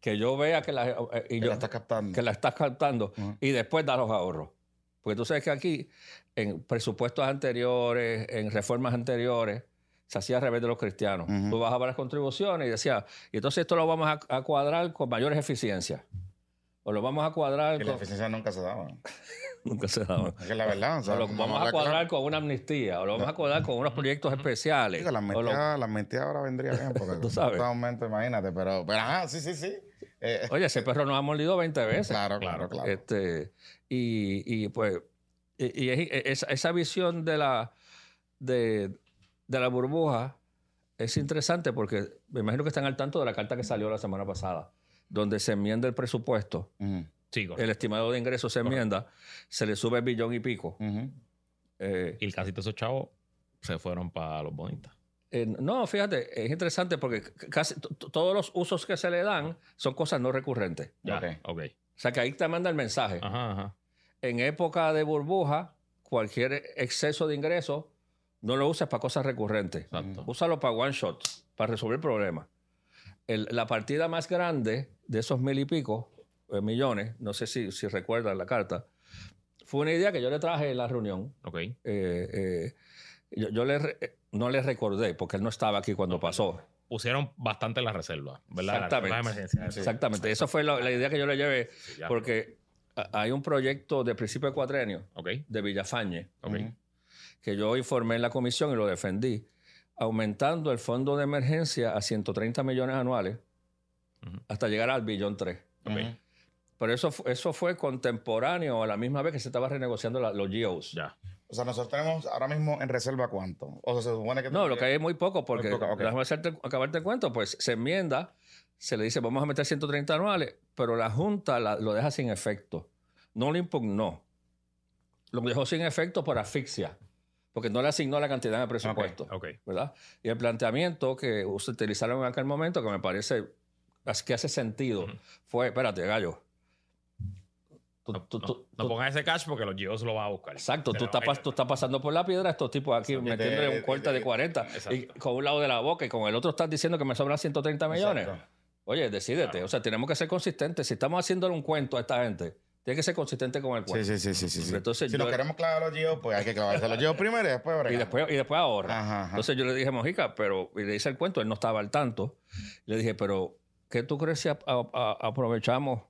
Que yo vea que la, eh, y estás captando. Que la estás captando. Y después da los ahorros. Porque tú sabes que aquí, en presupuestos anteriores, en reformas anteriores, se hacía al revés de los cristianos. Tú bajabas las contribuciones y decías, y entonces esto lo vamos a cuadrar con mayores eficiencias o lo vamos a cuadrar. Y con... la eficiencia nunca se daba. nunca se daba. Es que la verdad. O, lo vamos a cuadrar con una amnistía, o lo vamos a cuadrar con unos proyectos especiales. las mentiras, ahora vendría bien, porque tú sabes. En momento, imagínate, pero, pero ajá, sí, sí, sí. Eh, Oye, ese perro nos ha molido 20 veces. Claro, claro, claro. Este, y, y pues, y, esa, visión de la, de, de la burbuja es interesante porque me imagino que están al tanto de la carta que salió la semana pasada donde se enmienda el presupuesto, el estimado de ingresos se enmienda, se le sube el billón y pico. Eh, y casi todos esos chavos se fueron para los bonitas. Eh, no, fíjate, es interesante porque casi todos los usos que se le dan son cosas no recurrentes. Ya, okay. O sea que ahí te manda el mensaje. En época de burbuja, cualquier exceso de ingresos no lo uses para cosas recurrentes. Úsalo para one shot, para resolver problemas la partida más grande de esos mil y pico eh, millones, no sé si, si recuerdan la carta, fue una idea que yo le traje en la reunión. Ok. Eh, eh, yo, le, no le recordé porque él no estaba aquí cuando pasó. Pusieron bastante la reserva, ¿verdad? Exactamente. Exactamente. Esa fue la, idea que yo le llevé porque hay un proyecto de principio de cuatrenio de Villafañe que yo informé en la comisión y lo defendí aumentando el fondo de emergencia a 130 millones anuales hasta llegar al billón 3. Pero eso, eso fue contemporáneo a la misma vez que se estaba renegociando los GEOs. Ya. O sea, nosotros tenemos ahora mismo en reserva cuánto. O sea, se supone que... No, lo que hay es muy poco porque, déjame hacerte, acabarte el cuento, pues se enmienda, se le dice vamos a meter 130 anuales, pero la Junta lo deja sin efecto. No lo impugnó. Lo dejó sin efecto por asfixia porque no le asignó la cantidad de presupuesto. ¿verdad? Y el planteamiento que utilizaron en aquel momento, que me parece que hace sentido, fue, espérate, gallo. No, pongas ese cash porque los GIOs lo van a buscar. Exacto, tú estás, tú estás pasando por la piedra, estos tipos aquí metiéndole un corte de, 40 y con un lado de la boca y con el otro estás diciendo que me sobran 130 millones. Oye, decídete. O sea, tenemos que ser consistentes. Si estamos haciéndole un cuento a esta gente, tiene que ser consistente con el cuento. Sí, sí, sí, sí. sí. Entonces, si nos queremos clavar los geos, pues hay que clavarse los geos primero y después Y después, y después ahorra. Entonces yo le dije Mojica, pero y le hice el cuento, él no estaba al tanto. Le dije, pero ¿qué tú crees si aprovechamos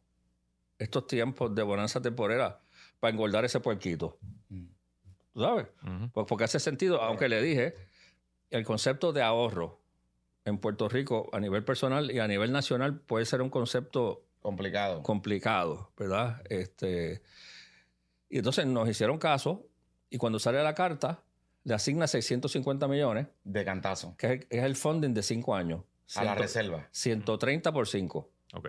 estos tiempos de bonanza temporera para engordar ese puerquito? ¿Tú sabes? Pues porque hace sentido, aunque le dije, el concepto de ahorro en Puerto Rico a nivel personal y a nivel nacional puede ser un concepto Complicado. Complicado, ¿verdad? Este, y entonces nos hicieron caso y cuando sale la carta le asigna 650 millones. De cantazo. Que es el, funding de cinco años. a la reserva. 130 por 5. Ok.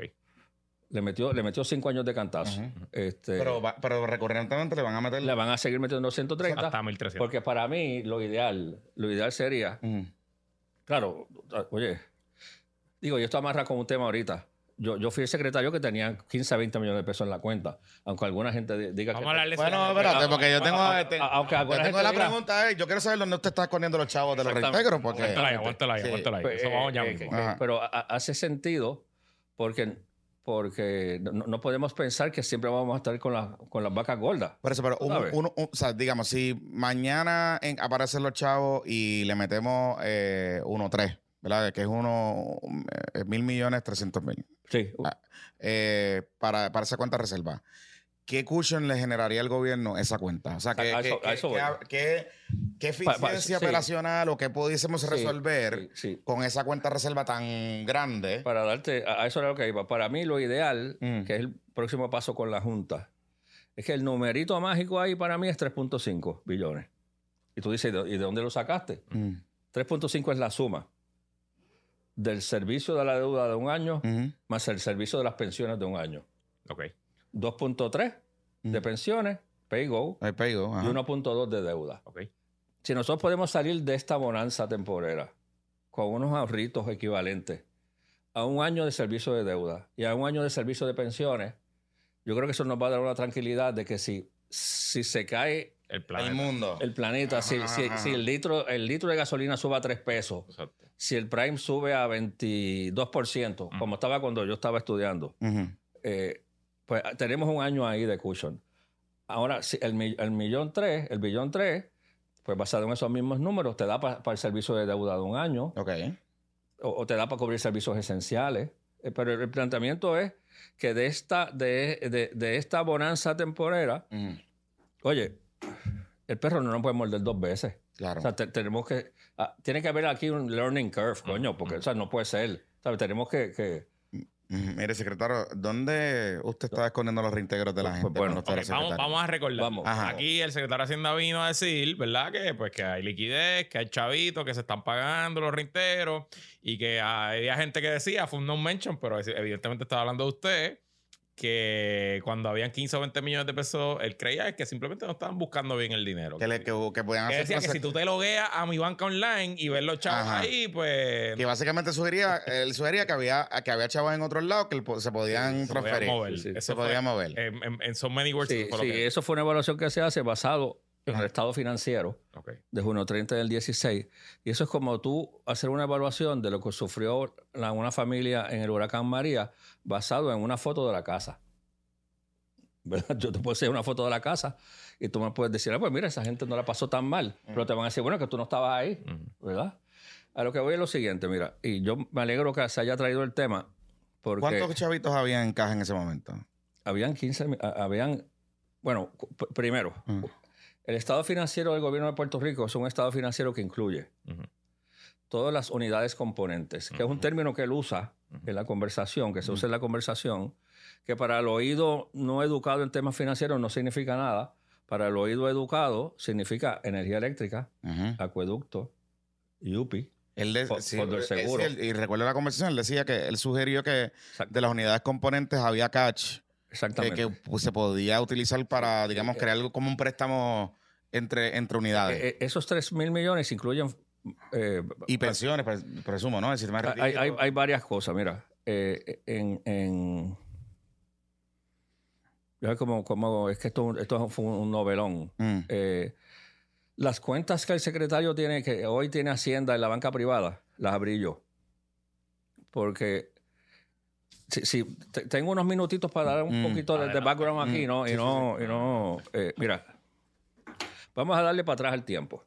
Le metió, le metió cinco años de cantazo. este, pero, pero recurrentemente le van a meter. Le van a seguir metiendo 130. Hasta 1300. Porque para mí lo ideal, lo ideal sería. Claro, oye, digo, yo estoy amarrado con un tema ahorita yo, yo fui el secretario que tenía 15 a 20 millones de pesos en la cuenta. Aunque alguna gente diga Vamos que. A bueno, espérate, porque yo tengo. Este, aunque alguna tengo la pregunta, yo quiero saber dónde usted está escondiendo los chavos de los reintegros. Porque... Aguántala ahí, aguántala ahí, aguántala ahí. Eso vamos ya mismo. Pero hace sentido porque porque no, podemos pensar que siempre vamos a estar con, la, con las vacas gordas. Por eso, pero uno, o sea, digamos, si mañana aparecen los chavos y le metemos eh, uno tres, ¿verdad? Que es uno eh, mil millones trescientos mil. Sí. Ah, eh, para, para esa cuenta reserva. ¿Qué cushion le generaría al gobierno esa cuenta? O sea, ¿qué, qué, eficiencia operacional o qué pudiésemos resolver con esa cuenta reserva tan grande? Para darte, a eso era lo que iba. Para mí lo ideal, mm. que es el próximo paso con la Junta, es que el numerito mágico ahí para mí es 3.5 billones. Y tú dices, ¿y de dónde lo sacaste? 3.5 mm. es la suma del servicio de la deuda de un año más el servicio de las pensiones de un año. Ok. 2.3 de pensiones, PayGo, y 1.2 de deuda. Okay. Si nosotros podemos salir de esta bonanza temporera con unos ahorritos equivalentes a un año de servicio de deuda y a un año de servicio de pensiones, yo creo que eso nos va a dar una tranquilidad de que si, si se cae el, planeta. mundo, el planeta, si, si, el, litro, el litro de gasolina sube a 3 pesos, si el Prime sube a 22%, como estaba cuando yo estaba estudiando, eh, pues ah, tenemos un año ahí de cushion. Ahora, si el, millón tres, el billón tres, pues basado en esos mismos números, te da para el servicio de deuda de un año. Ok. O, te da para cubrir servicios esenciales. Eh, pero el planteamiento es que de esta, de, esta bonanza temporera, oye, el perro no nos puede morder dos veces. Claro. O sea, tenemos que. Ah, tiene que haber aquí un learning curve, coño, porque o sea, no puede ser. Tenemos que Mire, secretario, ¿dónde usted está escondiendo los reintegros de la pues, gente? Bueno, vamos, a recordar. Aquí el secretario de Hacienda vino a decir, ¿verdad? Que pues que hay liquidez, que hay chavitos, que se están pagando los reintegros y que había gente que decía, fue un no mention, pero evidentemente estaba hablando de usted que cuando habían 15 o 20 millones de pesos, él creía que simplemente no estaban buscando bien el dinero. Que, le, que, podían hacer decía que si tú te logueas a mi banca online y ves los chavos ahí, pues... Que básicamente sugería, él sugería que había, que había chavos en otros lados que se podían transferir. se podían mover. En, so many words. Sí, eso fue una evaluación que se hace basado en el estado financiero de junio 30 del 16. Y eso es como tú hacer una evaluación de lo que sufrió una familia en el huracán María basado en una foto de la casa. ¿verdad? Yo te puedo hacer una foto de la casa y tú me puedes decir, ah, pues mira, esa gente no la pasó tan mal. Pero te van a decir, bueno, que tú no estabas ahí, ¿verdad? A lo que voy es lo siguiente, mira, y yo me alegro que se haya traído el tema. Porque ¿Cuántos chavitos había en caja en ese momento? Habían 15, habían, bueno, primero, el estado financiero del gobierno de Puerto Rico es un estado financiero que incluye todas las unidades componentes, que es un término que él usa en la conversación, que se usa en la conversación, que para el oído no educado en temas financieros no significa nada. Para el oído educado significa energía eléctrica, acueducto, UPI. Él seguro. y recuerdo la conversación, él decía que él sugirió que de las unidades componentes había catch Exactamente. Que, pues, se podía utilizar para, digamos, eh, crear algo como un préstamo entre, entre unidades. Eh, eh, esos 3 mil millones incluyen... y pensiones, presumo, ¿no? hay, hay, hay, varias cosas, mira. en, en como, como es que esto, esto fue un novelón. Mm. las cuentas que el secretario tiene, que hoy tiene Hacienda en la banca privada, las abrí yo. Porque Sí, tengo unos minutitos para dar un mm. poquito de, background aquí, ¿no? y no, y no eh, mira, vamos a darle para atrás el tiempo.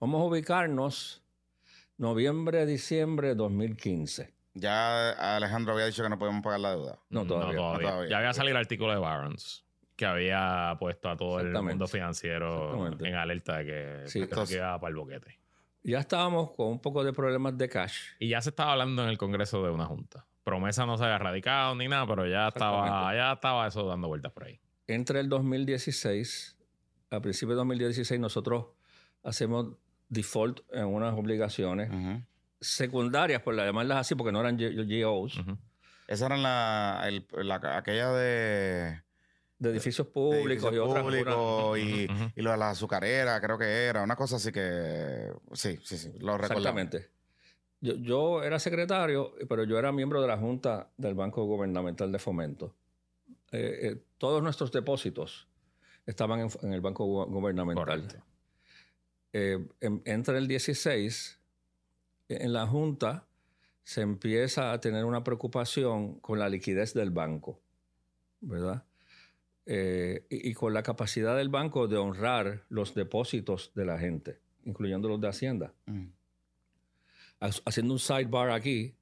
Vamos a ubicarnos noviembre, diciembre de 2015. Ya Alejandro había dicho que no podemos pagar la deuda. No, todavía. Ya había salido el artículo de Barons que había puesto a todo el mundo financiero en alerta de que esto quedaba para el boquete. Ya estábamos con un poco de problemas de cash. Y ya se estaba hablando en el Congreso de una junta promesa no se había radicado ni nada, pero ya estaba, ya estaba eso dando vueltas por ahí. Entre el 2016, a principios de 2016, nosotros hacemos default en unas obligaciones secundarias, por llamarlas así, porque no eran GOs. Esas eran la, aquella de de edificios públicos y otras públicos y, y, lo de la azucarera, creo que era, una cosa así que sí, sí, sí, lo recuerdo. Exactamente. Yo, era secretario, pero yo era miembro de la Junta del Banco Gubernamental de Fomento. Eh, eh, todos nuestros depósitos estaban en, el Banco Gubernamental. Eh, entre el 16, en la Junta se empieza a tener una preocupación con la liquidez del banco, ¿verdad? y, con la capacidad del banco de honrar los depósitos de la gente, incluyendo los de Hacienda. Mm haciendo un sidebar aquí,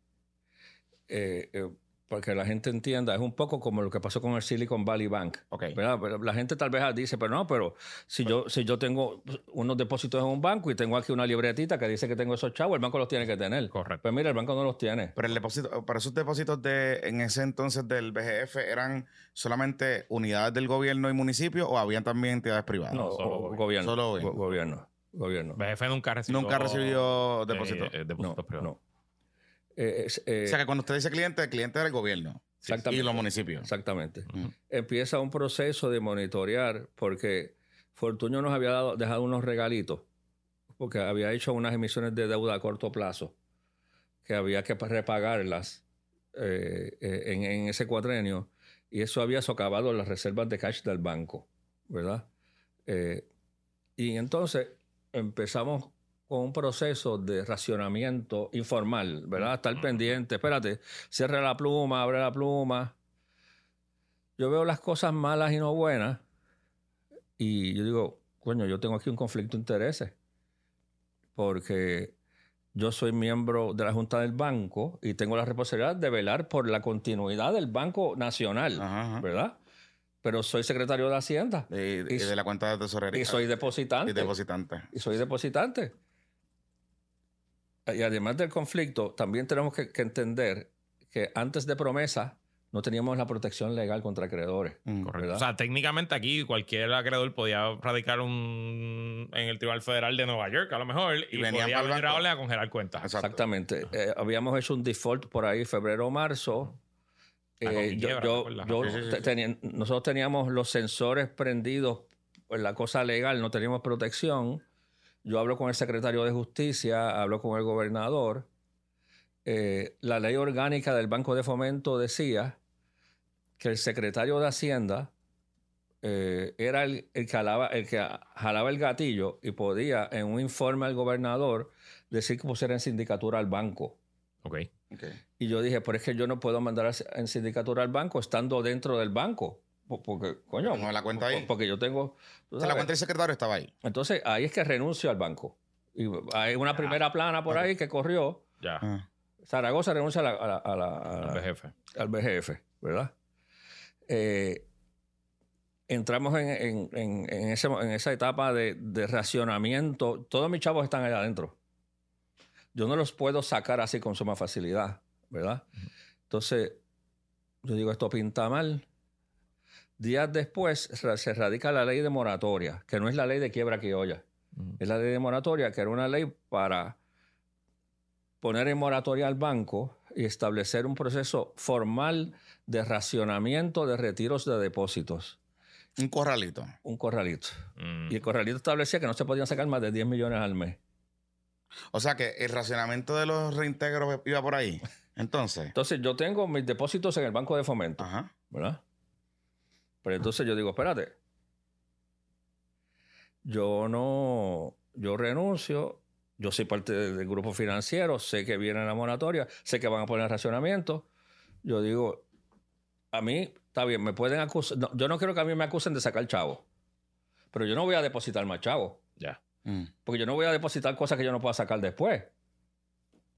eh, eh, para que la gente entienda, es un poco como lo que pasó con el Silicon Valley Bank. Okay. la gente tal vez dice, pero no, pero si yo, si yo tengo unos depósitos en un banco y tengo aquí una libretita que dice que tengo esos chavos, el banco los tiene que tener. Correcto. Pues mira, el banco no los tiene. Pero el depósito, para esos depósitos de en ese entonces del BGF eran solamente unidades del gobierno y municipio o habían también entidades privadas. No, solo gobierno. Solo gobierno gobierno. BGF nunca recibió, nunca recibió depósitos. Eh, depósitos no, no. Eh, o sea que cuando usted dice cliente, el cliente era el gobierno. Exactamente. Y los municipios. Exactamente. Empieza un proceso de monitorear porque Fortunio nos había dado, dejado unos regalitos porque había hecho unas emisiones de deuda a corto plazo que había que repagarlas eh, en, en, ese cuatrenio y eso había socavado las reservas de cash del banco, ¿verdad? y entonces empezamos con un proceso de racionamiento informal, ¿verdad? Estar pendiente, espérate, cierre la pluma, abre la pluma. Yo veo las cosas malas y no buenas y yo digo, coño, yo tengo aquí un conflicto de intereses porque yo soy miembro de la Junta del Banco y tengo la responsabilidad de velar por la continuidad del Banco Nacional, ¿verdad? pero soy secretario de Hacienda. Y, de la cuenta de tesorería. Y soy depositante. Y depositante. Y soy depositante. Y además del conflicto, también tenemos que, entender que antes de promesa no teníamos la protección legal contra acreedores. Mm, correcto. O sea, técnicamente aquí cualquier acreedor podía radicar un en el Tribunal Federal de Nueva York, a lo mejor, y, y podía a congelar cuentas. Exactamente. Eh, habíamos hecho un default por ahí febrero o marzo eh, yo, nosotros teníamos los sensores prendidos en la cosa legal, no teníamos protección. Yo hablo con el secretario de Justicia, hablo con el gobernador. Eh, la ley orgánica del Banco de Fomento decía que el secretario de Hacienda eh, era el, que jalaba, el que jalaba el gatillo y podía en un informe al gobernador decir que pusiera en sindicatura al banco. Okay. Y yo dije, pero es que yo no puedo mandar en sindicatura al banco estando dentro del banco. Porque, coño. No la cuenta ahí. Porque yo tengo. O sea, la cuenta del secretario estaba ahí. Entonces, ahí es que renuncio al banco. Y hay una primera plana por ahí que corrió. Ya. Ah. Zaragoza renuncia a la, al BGF. Al BGF, ¿verdad? Eh, entramos en, esa etapa de, de, racionamiento. Todos mis chavos están allá adentro yo no los puedo sacar así con suma facilidad, ¿verdad? Entonces, yo digo, esto pinta mal. Días después se radica la ley de moratoria, que no es la ley de quiebra que olla. Es la ley de moratoria, que era una ley para poner en moratoria al banco y establecer un proceso formal de racionamiento de retiros de depósitos. Un corralito. Un corralito. Mm. Y el corralito establecía que no se podían sacar más de 10 millones al mes. O sea que el racionamiento de los reintegros iba por ahí. Entonces. Entonces yo tengo mis depósitos en el banco de fomento. Ajá. ¿Verdad? Pero entonces yo digo, espérate. Yo no. Yo renuncio. Yo soy parte del grupo financiero. Sé que viene la moratoria. Sé que van a poner racionamiento. Yo digo, a mí, está bien, me pueden acusar. yo no quiero que a mí me acusen de sacar chavo. Pero yo no voy a depositar más chavo. Ya. Mm. Porque yo no voy a depositar cosas que yo no pueda sacar después.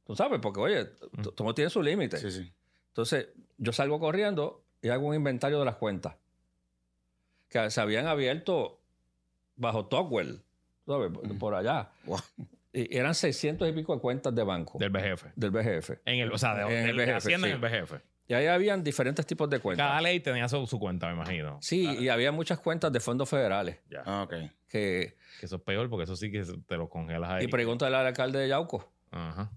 Tú sabes, porque oye, todo tiene su límite. Sí, sí. Entonces, yo salgo corriendo y hago un inventario de las cuentas que se habían abierto bajo Tocquell, ¿sabes? Mm. Por allá. Y eran 600 y pico de cuentas de banco. Del BGF. Del BGF. En el, o sea, de, en el BGF, Hacienda en el BGF. Y ahí habían diferentes tipos de cuentas. Cada ley tenía su, cuenta, me imagino. Sí, y había muchas cuentas de fondos federales. Ya. Ah, ok. Que, que eso es peor porque eso sí que te lo congelas ahí. Y pregúntale al alcalde de Yauco. Ajá.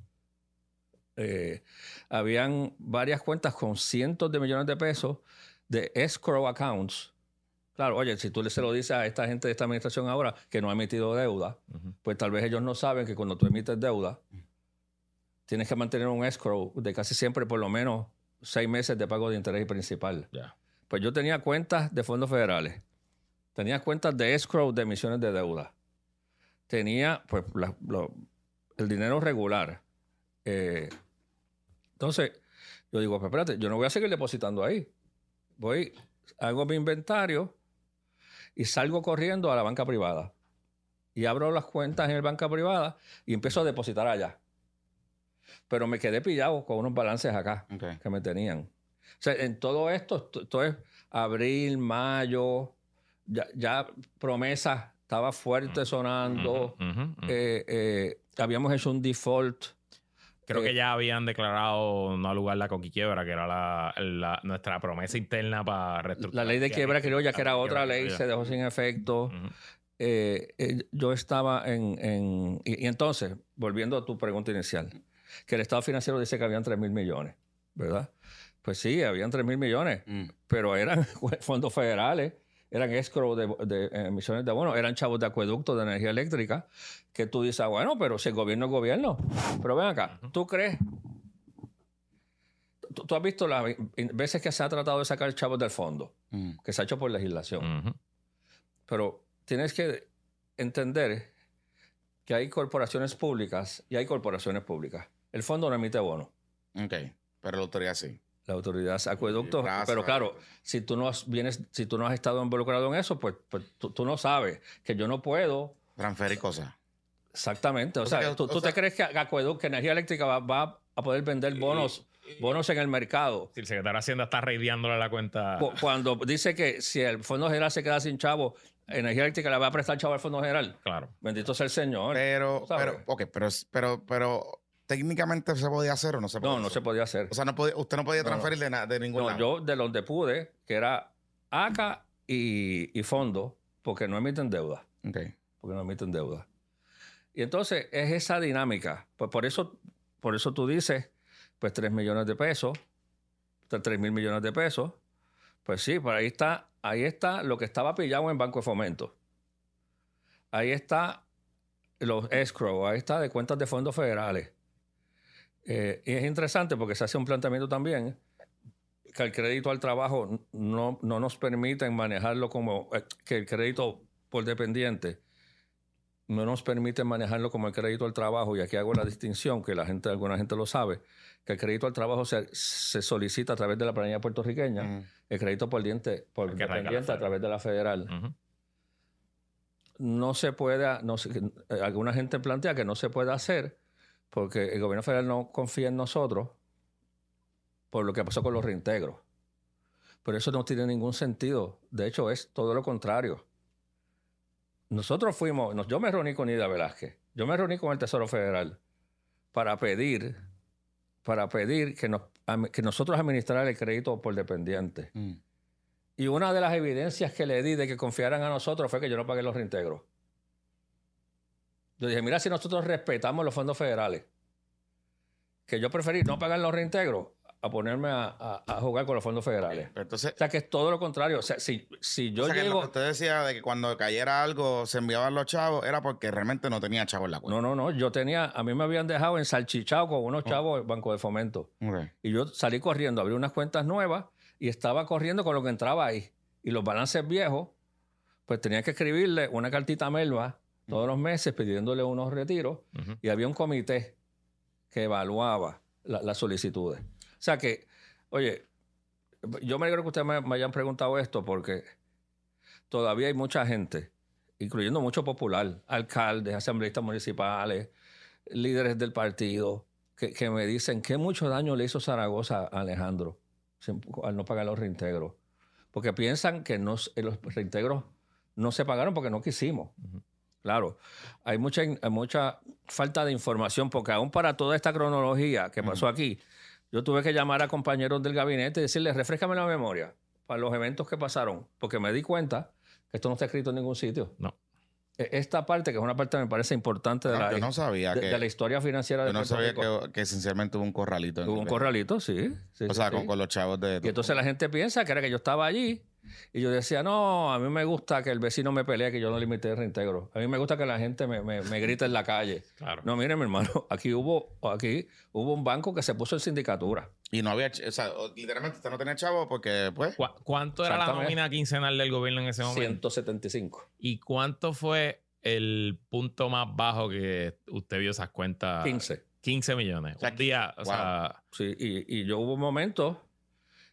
Eh, habían varias cuentas con cientos de millones de pesos de escrow accounts. Claro, oye, si tú se lo dices a esta gente de esta administración ahora que no ha emitido deuda, pues tal vez ellos no saben que cuando tú emites deuda, tienes que mantener un escrow de casi siempre por lo menos seis meses de pago de interés y principal. Pues yo tenía cuentas de fondos federales, tenía cuentas de escrow de emisiones de deuda, tenía pues el dinero regular. Eh, entonces, yo digo, pues espérate, yo no voy a seguir depositando ahí. Voy, hago mi inventario y salgo corriendo a la banca privada. Y abro las cuentas en la banca privada y empiezo a depositar allá. Pero me quedé pillado con unos balances acá que me tenían. O sea, en todo esto, esto es abril, mayo, ya, promesas, estaba fuerte sonando. Eh, eh, habíamos hecho un default Creo que eh, ya habían declarado no lugar la coquiquiebra, que era la, nuestra promesa interna para reestructurar. La ley de quiebra creo ya que era otra ley, se dejó sin efecto. Eh, eh, yo estaba en... y, entonces, volviendo a tu pregunta inicial, que el Estado financiero dice que habían 3 mil millones, ¿verdad? Pues sí, habían 3 mil millones, mm. pero eran fondos federales eran escrow de, emisiones de bonos, eran chavos de acueducto de energía eléctrica, que tú dices, ah, bueno, pero si el gobierno es gobierno. Pero ven acá, ¿tú crees? Tú, has visto las veces que se ha tratado de sacar chavos del fondo, mm. que se ha hecho por legislación. Pero tienes que entender que hay corporaciones públicas y hay corporaciones públicas. El fondo no emite bono. Ok, pero la autoridad sí la autoridad acueductos. pero claro, si tú no has, vienes, si tú no has estado involucrado en eso, pues, pues tú, no sabes que yo no puedo transferir cosas. Exactamente. O, sea, tú, te crees que acueducto, que energía eléctrica va, a poder vender bonos, bonos en el mercado. Si el secretario de Hacienda está reideándole la cuenta. Cuando dice que si el Fondo General se queda sin chavo, energía eléctrica le va a prestar chavo al Fondo General. Claro. Bendito sea el Señor. Pero, pero, ok, pero, pero, pero técnicamente se podía hacer o no se podía No, no se podía hacer. O sea, no podía, usted no podía transferir de, de ningún no, Yo de donde pude, que era ACA y, y fondo, porque no emiten deuda. Ok. Porque no emiten deuda. Y entonces es esa dinámica. Pues por eso, por eso tú dices, pues 3 millones de pesos, 3 mil millones de pesos. Pues sí, por ahí está, ahí está lo que estaba pillado en Banco de Fomento. Ahí está los escrow, ahí está de cuentas de fondos federales. Eh, y es interesante porque se hace un planteamiento también que el crédito al trabajo no, no nos permite manejarlo como eh, que el crédito por dependiente no nos permite manejarlo como el crédito al trabajo, y aquí hago la distinción, que la gente, alguna gente lo sabe, que el crédito al trabajo se, se solicita a través de la planilla puertorriqueña, el crédito por, diente, por dependiente a través de la federal. No se puede, no, eh, alguna gente plantea que no se puede hacer porque el gobierno federal no confía en nosotros por lo que pasó con los reintegros. Pero eso no tiene ningún sentido. De hecho, es todo lo contrario. Nosotros fuimos, yo me reuní con Ida Velázquez, yo me reuní con el Tesoro Federal para pedir, para pedir que, nos, que nosotros administrar el crédito por dependiente. Mm. Y una de las evidencias que le di de que confiaran a nosotros fue que yo no pagué los reintegros. Yo dije, mira, si nosotros respetamos los fondos federales, que yo preferí no pagar los reintegros a ponerme a, jugar con los fondos federales. Entonces, o sea, que es todo lo contrario. O sea, si, si yo llego... usted decía de que cuando cayera algo se enviaban los chavos, era porque realmente no tenía chavos en la cuenta. No, no, no. Yo tenía... A mí me habían dejado en salchichado con unos oh. chavos en Banco de Fomento. Y yo salí corriendo, abrí unas cuentas nuevas y estaba corriendo con lo que entraba ahí. Y los balances viejos, pues tenía que escribirle una cartita a Melba todos los meses pidiéndole unos retiros y había un comité que evaluaba las solicitudes. O sea que, oye, yo me alegro que ustedes me, hayan preguntado esto porque todavía hay mucha gente, incluyendo mucho popular, alcaldes, asambleístas municipales, líderes del partido, que, me dicen que mucho daño le hizo Zaragoza a Alejandro al no pagar los reintegros. Porque piensan que los reintegros no se pagaron porque no quisimos. Claro, hay mucha, mucha falta de información porque aún para toda esta cronología que pasó aquí, yo tuve que llamar a compañeros del gabinete y decirles, refrescame la memoria para los eventos que pasaron, porque me di cuenta que esto no está escrito en ningún sitio. No. E, esta parte, que es una parte me parece importante de, la, no sabía de, la historia financiera de Yo no sabía que, esencialmente hubo un corralito. hubo un corralito, sí. o sea, con, los chavos de... Y entonces la gente piensa que era que yo estaba allí Y yo decía, no, a mí me gusta que el vecino me pelee, que yo no limite el reintegro. A mí me gusta que la gente me, me, grite en la calle. Claro. No, mire, mi hermano, aquí hubo, aquí hubo un banco que se puso en sindicatura. Y no había, o sea, literalmente usted no tenía chavo porque, pues. ¿Cuánto era la nómina quincenal del gobierno en ese momento? 175. ¿Y cuánto fue el punto más bajo que usted vio esas cuentas? 15. 15 millones. un día, o sea. Sí, y, y yo hubo momentos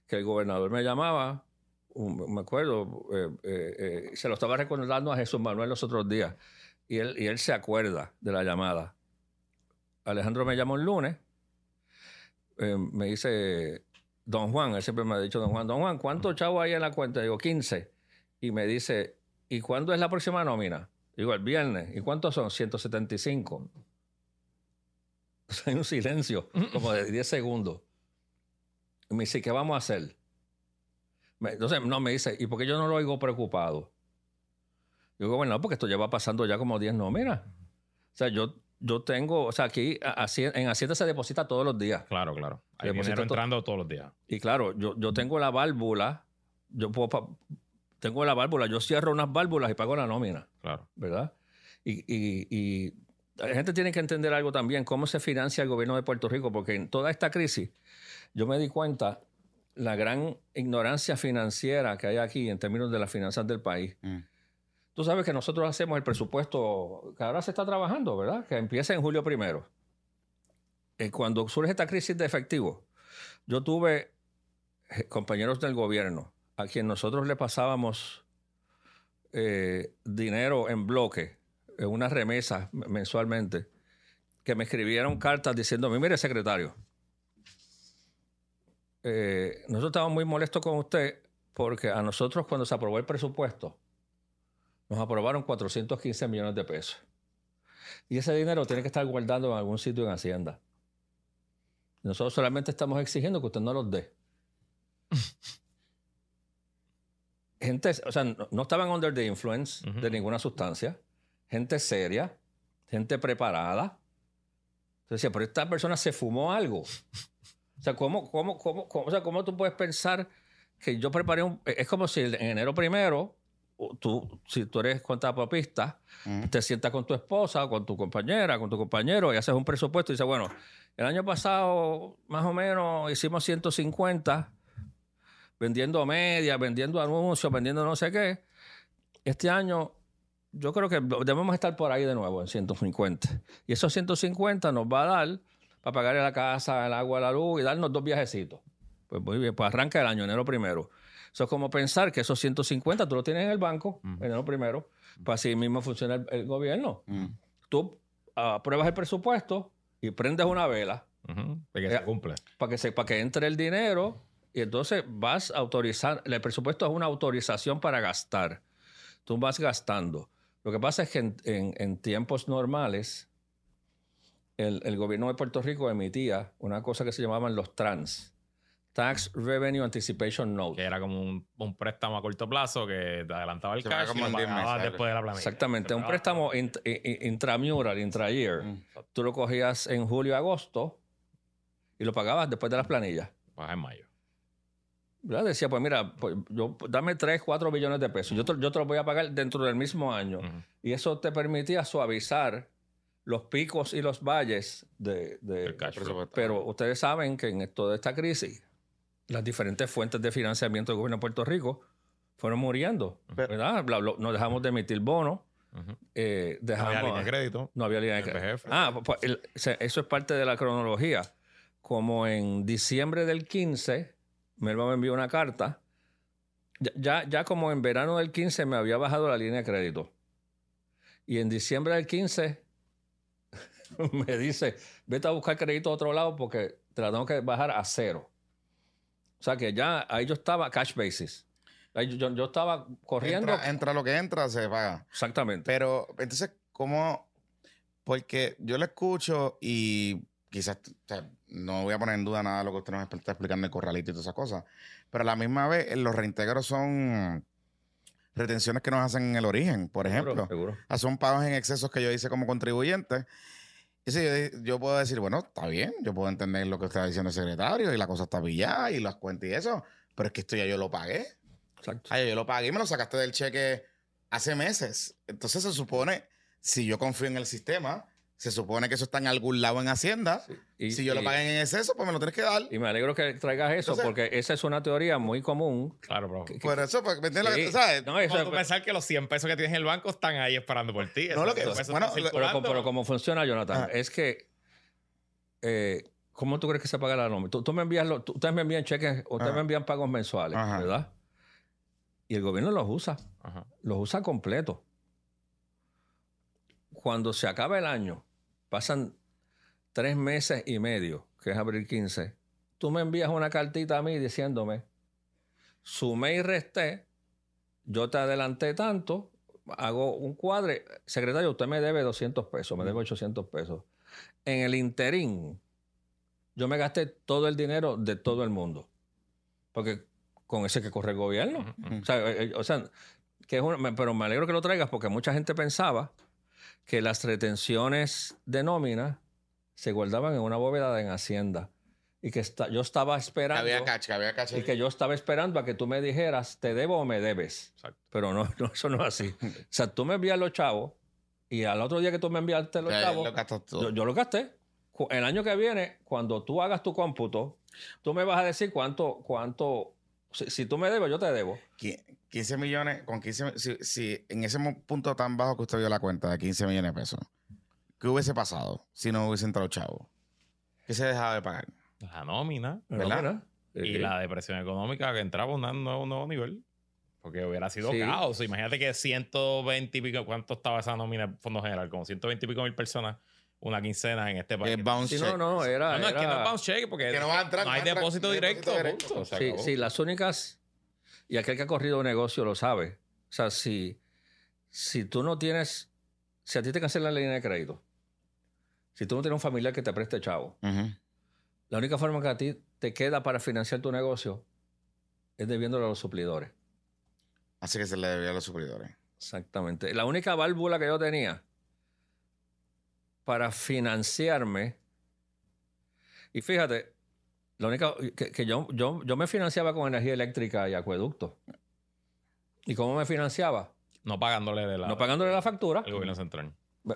que el gobernador me llamaba me acuerdo, eh, eh, eh, se lo estaba recordando a Jesús Manuel los otros días, y él, y él se acuerda de la llamada. Alejandro me llamó el lunes, me dice, don Juan, él siempre me ha dicho, don Juan, don Juan, ¿cuántos chavos hay en la cuenta? Digo, 15. Y me dice, ¿y cuándo es la próxima nómina? Digo, el viernes. ¿Y cuántos son? 175. hay un silencio, como de 10 segundos. Me dice, ¿qué vamos a hacer? Entonces, no, me dice, ¿y por qué yo no lo oigo preocupado? Yo digo, bueno, porque esto lleva pasando ya como 10 nóminas. O sea, yo, yo tengo, o sea, aquí en Hacienda se deposita todos los días. Claro, claro. Hay dinero entrando todos los días. Y claro, yo, yo tengo la válvula, yo puedo, tengo la válvula, yo cierro unas válvulas y pago la nómina. Claro. ¿Verdad? Y, y, y la gente tiene que entender algo también, cómo se financia el gobierno de Puerto Rico, porque en toda esta crisis yo me di cuenta la gran ignorancia financiera que hay aquí en términos de las finanzas del país. Mm. Tú sabes que nosotros hacemos el presupuesto que ahora se está trabajando, ¿verdad? Que empieza en julio primero. Eh, cuando surge esta crisis de efectivo, yo tuve eh, compañeros del gobierno a quien nosotros le pasábamos eh, dinero en bloque, en una remesa mensualmente, que me escribieron cartas diciéndome, mire secretario, eh, nosotros estamos muy molestos con usted porque a nosotros cuando se aprobó el presupuesto, nos aprobaron 415 millones de pesos. Y ese dinero tiene que estar guardado en algún sitio en Hacienda. Nosotros solamente estamos exigiendo que usted no los dé. Gente, o sea, no, estaban under the influence de ninguna sustancia. Gente seria, gente preparada. Entonces, pero esta persona se fumó algo. O sea, ¿cómo, cómo, cómo, o sea, ¿cómo tú puedes pensar que yo preparé un... Es como si en enero primero, tú, si tú eres cuentapapista, te sientas con tu esposa, con tu compañera, con tu compañero y haces un presupuesto y dices, bueno, el año pasado más o menos hicimos 150 vendiendo medias, vendiendo anuncios, vendiendo no sé qué. Este año yo creo que debemos estar por ahí de nuevo en 150. Y esos 150 nos va a dar para pagarle la casa, el agua, la luz y darnos dos viajecitos. Pues muy bien, pues arranca el año, enero primero. Eso es como pensar que esos 150 tú los tienes en el banco, enero primero, pues así mismo funciona el, gobierno. Tú apruebas el presupuesto y prendes una vela. Para que se eh. Para que, se, para que entre el dinero y entonces vas a autorizar. El presupuesto es una autorización para gastar. Tú vas gastando. Lo que pasa es que en tiempos normales el, gobierno de Puerto Rico emitía una cosa que se llamaban los TRANS. Tax Revenue Anticipation Note. Que era como un, préstamo a corto plazo que te adelantaba el cash y lo después de la planilla. Exactamente, un préstamo intramural, intra-year. Mm. Tú lo cogías en julio agosto y lo pagabas después de las planillas. Pues en mayo. Decía, pues mira, pues yo, dame 3, 4 billones de pesos. Yo te, yo te lo voy a pagar dentro del mismo año. Y eso te permitía suavizar los picos y los valles de, pero ustedes saben que en toda esta crisis las diferentes fuentes de financiamiento del gobierno de Puerto Rico fueron muriendo, ¿verdad? Nos dejamos de emitir bonos. Eh, no había línea de crédito. No había línea de crédito. Ah, pues, pues eso es parte de la cronología. Como en diciembre del 15, Melba me envió una carta. Ya, ya como en verano del 15 me había bajado la línea de crédito. Y en diciembre del 15 me dice, vete a buscar crédito a otro lado porque te la tengo que bajar a cero. O sea que ya ahí yo estaba cash basis. yo, yo, estaba corriendo. Entra, lo que entra, se paga. Exactamente. Pero entonces, ¿cómo? Porque yo lo escucho y quizás no voy a poner en duda nada de lo que usted nos está explicando el corralito y todas esas cosas. Pero a la misma vez, los reintegros son retenciones que nos hacen en el origen, por ejemplo. Seguro. Ah, son pagos en excesos que yo hice como contribuyente sí, yo, puedo decir, bueno, está bien, yo puedo entender lo que está diciendo el secretario y la cosa está pillada y las cuentas y eso, pero es que esto ya yo lo pagué. Exacto. Ay, yo lo pagué y me lo sacaste del cheque hace meses. Entonces se supone, si yo confío en el sistema, se supone que eso está en algún lado en Hacienda. Y, si yo lo pagué en exceso, pues me lo tienes que dar. Y me alegro que traigas eso, porque esa es una teoría muy común. Claro, bro. por eso, pues, ¿me entiendes? ¿sabes? No, eso es, pensar que los 100 pesos que tienes en el banco están ahí esperando por ti. No, lo que, bueno, pero, pero, como funciona, Jonathan, es que. Eh, ¿Cómo tú crees que se paga la nómina? Tú, me envías, ustedes me envían cheques, ustedes me envían pagos mensuales, ¿verdad? Y el gobierno los usa. Los usa completo. Cuando se acaba el año, pasan tres meses y medio, que es abril 15, tú me envías una cartita a mí diciéndome, sumé y resté, yo te adelanté tanto, hago un cuadre, secretario, usted me debe 200 pesos, me debe 800 pesos. En el interín, yo me gasté todo el dinero de todo el mundo. Porque con ese que corre el gobierno. O sea, eh, eh, o sea que es pero me alegro que lo traigas porque mucha gente pensaba que las retenciones de nómina se guardaban en una bóveda en Hacienda. Y que yo estaba esperando. había cacha, había Y que yo estaba esperando a que tú me dijeras, ¿te debo o me debes? Pero no, eso no es así. o sea, tú me envías los chavos y al otro día que tú me enviaste los chavos, yo, yo los gasté. El año que viene, cuando tú hagas tu cómputo, tú me vas a decir cuánto, cuánto si, tú me debes, yo te debo. 15 millones, con 15 si, en ese punto tan bajo que usted vio la cuenta de 15 millones de pesos, ¿qué hubiese pasado si no hubiese entrado chavo? ¿Qué se dejaba de pagar? La nómina, ¿verdad? Y la depresión económica que entraba a un nuevo, nivel. Porque hubiera sido caos. Imagínate que 120 y pico, ¿cuánto estaba esa nómina en Fondo General? Como 120 y pico mil personas una quincena en este país. bounce No, no, era. No, es que no es bounce check porque no, va a entrar, no hay depósito directo. sí, sí, las únicas. Y aquel que ha corrido un negocio lo sabe. O sea, si, si tú no tienes. Si a ti te cancelan la línea de crédito, si tú no tienes un familiar que te preste chavo, la única forma que a ti te queda para financiar tu negocio es debiéndole a los suplidores. Así que se le debía a los suplidores. Exactamente. La única válvula que yo tenía para financiarme. Y fíjate, lo único que, yo, yo, yo, me financiaba con energía eléctrica y acueducto. ¿Y cómo me financiaba? No pagándole de la, no pagándole la factura. El gobierno central.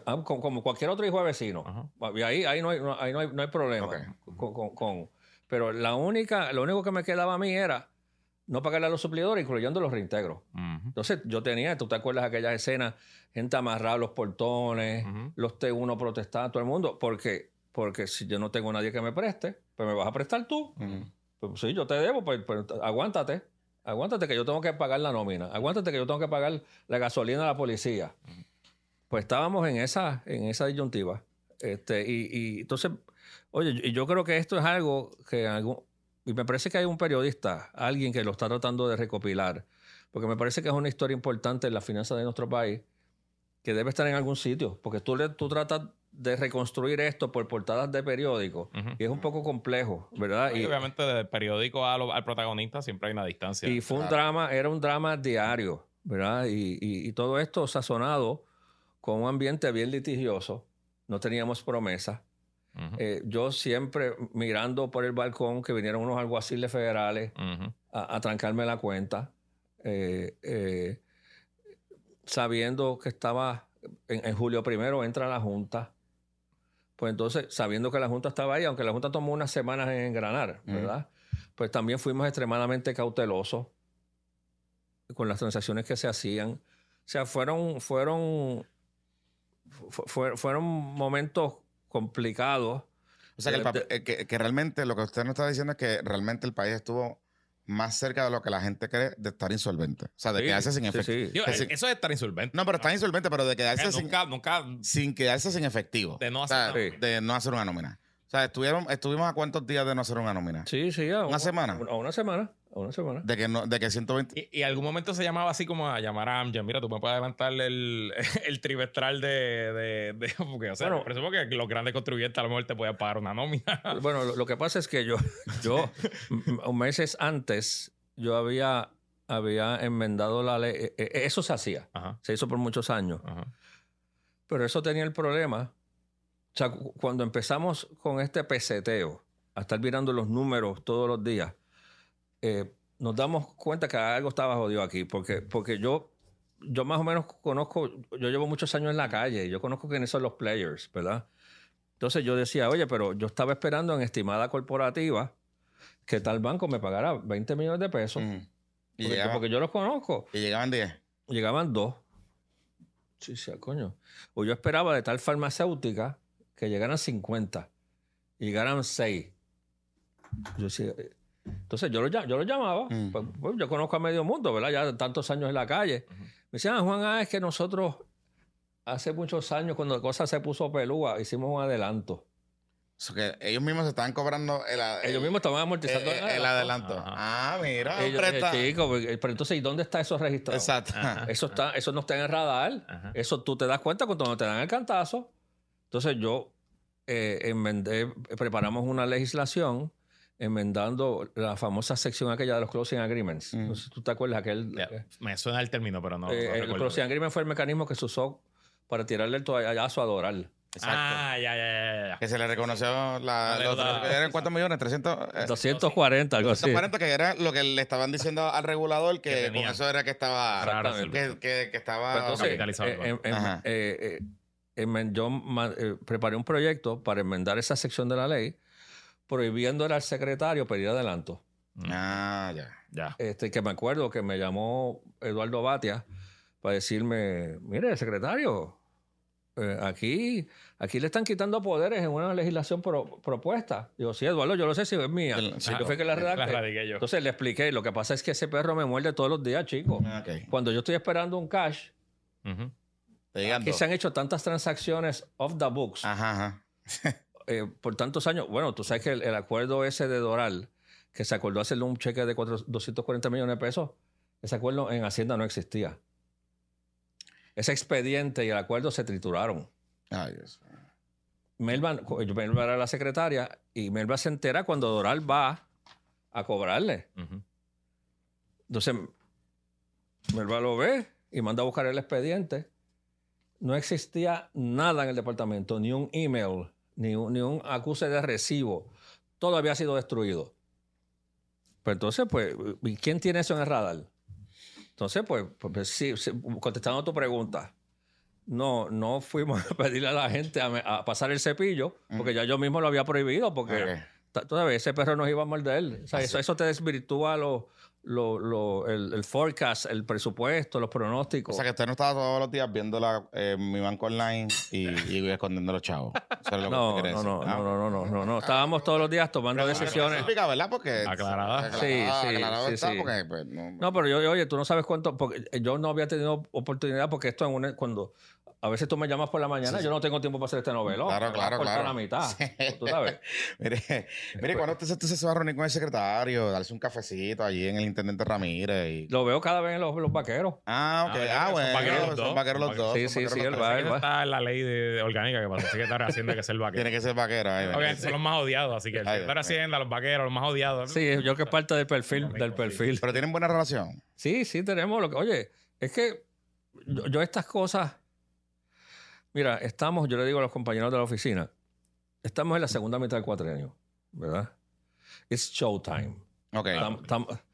Ah, como, cualquier otro hijo de vecino. Y ahí, ahí, no, hay, ahí no, hay, no hay problema. Con, pero la única, lo único que me quedaba a mí era no pagarle a los suplidores, incluyendo los reintegros. Entonces, yo tenía, tú te acuerdas de aquellas escenas, gente amarrada a los portones, los T1 protestando, todo el mundo, porque, porque si yo no tengo nadie que me preste, pues me vas a prestar tú. Pues sí, yo te debo, pues, pues, aguántate. Aguántate que yo tengo que pagar la nómina. Aguántate que yo tengo que pagar la gasolina a la policía. Pues estábamos en esa, en esa disyuntiva. Este, y, y entonces, oye, y yo creo que esto es algo que en algún, y me parece que hay un periodista, alguien que lo está tratando de recopilar, porque me parece que es una historia importante en la finanzas de nuestro país, que debe estar en algún sitio, porque tú, tú tratas de reconstruir esto por portadas de periódicos y es un poco complejo, ¿verdad? Y, obviamente del periódico al protagonista siempre hay una distancia. Y fue un drama, era un drama diario, ¿verdad? Y, y, todo esto sazonado con un ambiente bien litigioso, no teníamos promesas. Eh, yo siempre mirando por el balcón que vinieron unos alguaciles federales a, trancarme la cuenta, eh, eh, sabiendo que estaba en, julio primero entra la Junta. Pues entonces, sabiendo que la Junta estaba ahí, aunque la Junta tomó unas semanas en engranar, ¿verdad? Pues también fuimos extremadamente cautelosos con las transacciones que se hacían. O sea, fueron, fueron, fueron momentos complicado. O sea, eh, que, realmente lo que usted nos está diciendo es que realmente el país estuvo más cerca de lo que la gente cree de estar insolvente. O sea, de quedarse sin efectivo. eso es estar insolvente. No, pero estar insolvente, pero de quedarse eh, sin, nunca, sin quedarse sin efectivo. De no hacer, de no hacer una nómina. O sea, estuvieron, estuvimos a cuántos días de no hacer una nómina. Sí, sí, ya. ¿Una semana? A una semana una semana. De que, no, de que 120. Y, y, algún momento se llamaba así como a llamar a Amgen. Mira, tú me puedes adelantarle el, el trimestral de. de, porque, o sea, bueno, presumo que los grandes contribuyentes a lo mejor te pueden pagar una nómina. Bueno, lo, que pasa es que yo, yo meses antes, yo había, había enmendado la ley. E, e, eso se hacía. Se hizo por muchos años. Pero eso tenía el problema. O sea, cuando empezamos con este peseteo, a estar mirando los números todos los días, eh, nos damos cuenta que algo estaba jodido aquí, porque, porque yo, yo más o menos conozco, yo llevo muchos años en la calle, yo conozco quiénes son los players, ¿verdad? Entonces yo decía, oye, pero yo estaba esperando en estimada corporativa que tal banco me pagara 20 millones de pesos. ¿Y porque, yo los conozco. ¿Y llegaban 10? Llegaban dos. Sí, sí, coño. O yo esperaba de tal farmacéutica que llegaran 50 y llegaran 6. Yo decía, entonces yo lo, yo lo llamaba, mm. pues, pues, yo conozco a medio mundo, ¿verdad? Ya tantos años en la calle. Me decían, ah, Juan, ah, es que nosotros hace muchos años, cuando la cosa se puso pelúa, hicimos un adelanto. O que ellos mismos se estaban cobrando el, Ellos mismos estaban amortizando el, adelanto. Ah, mira. Ellos, eh, pero entonces, ¿y dónde está eso registrado? Exacto. Eso, está, eso no está en el radar. Eso tú te das cuenta cuando te dan el cantazo. Entonces yo eh, preparamos una legislación enmendando la famosa sección aquella de los closing agreements. No sé si tú te acuerdas aquel... me suena el término, pero no. Eh, el closing agreement fue el mecanismo que se usó para tirarle el toallazo a Doral. Exacto. Ah, ya, ya, ya, Que se le reconoció la, ¿Eran cuántos millones? 300. 240, algo así. 240, que era lo que le estaban diciendo al regulador, que, con eso era que estaba. Que, que, estaba. Pues capitalizado. Eh, eh, yo preparé un proyecto para enmendar esa sección de la ley prohibiéndole al secretario pedir adelanto. Ah, ya. ya. Este, que me acuerdo que me llamó Eduardo Batia para decirme, mire, secretario, eh, aquí, aquí le están quitando poderes en una legislación propuesta. Digo, sí, Eduardo, yo lo sé si es mía. yo fue que la redacté. Entonces le expliqué, lo que pasa es que ese perro me muerde todos los días, chico. Ah, Cuando yo estoy esperando un cash, aquí se han hecho tantas transacciones off the books. Ajá, eh, por tantos años, bueno, tú sabes que el, acuerdo ese de Doral, que se acordó hacerle un cheque de 240 millones de pesos, ese acuerdo en Hacienda no existía. Ese expediente y el acuerdo se trituraron. Ay, Dios. Melba, Melba era la secretaria y Melba se entera cuando Doral va a cobrarle. Entonces, Melba lo ve y manda a buscar el expediente. No existía nada en el departamento, ni un email, ni un, acuse de recibo. Todo había sido destruido. Pues entonces, pues, ¿quién tiene eso en el radar? Entonces, pues, pues, pues sí, contestando a tu pregunta, no, no fuimos a pedirle a la gente a, pasar el cepillo, porque ya yo mismo lo había prohibido, porque todavía ese perro nos iba a morder. O sea, eso, eso te desvirtúa los lo, lo, el, el, forecast, el presupuesto, los pronósticos. O sea, que usted no estaba todos los días viendo la, eh, mi banco online y, y escondiendo los chavos. Ah, no, no, no, no, no, no, no, no, Estábamos todos los días tomando decisiones. Pero ¿verdad? Porque. Aclarada. Sí, sí. Sí, sí. Pues, no, no, pero yo, oye, tú no sabes cuánto. Porque eh, yo no había tenido oportunidad porque esto en una, cuando. A veces tú me llamas por la mañana, yo no tengo tiempo para hacer este novelo. Claro, claro, claro. la mitad. Tú sabes. mire, mire, cuando usted, usted se va a reunir con el secretario, darse un cafecito allí en el intendente Ramírez. Y... Lo veo cada vez en los, los vaqueros. Ah, ok. Ah, ah bueno. Son vaqueros los dos. vaqueros los dos. Sí, sí, sí. Él va, Está la ley de, orgánica que para el secretario de Hacienda que ser vaquero. Tiene que ser vaquero. Ahí, son los más odiados, así que el secretario de Hacienda, los vaqueros, los más odiados. Sí, yo que es parte del perfil. del perfil. Pero tienen buena relación. Sí, sí, tenemos. Lo que, oye, es que yo estas cosas Mira, estamos, yo le digo a los compañeros de la oficina, estamos en la segunda mitad del cuatrienio, ¿verdad? It's showtime. Ok.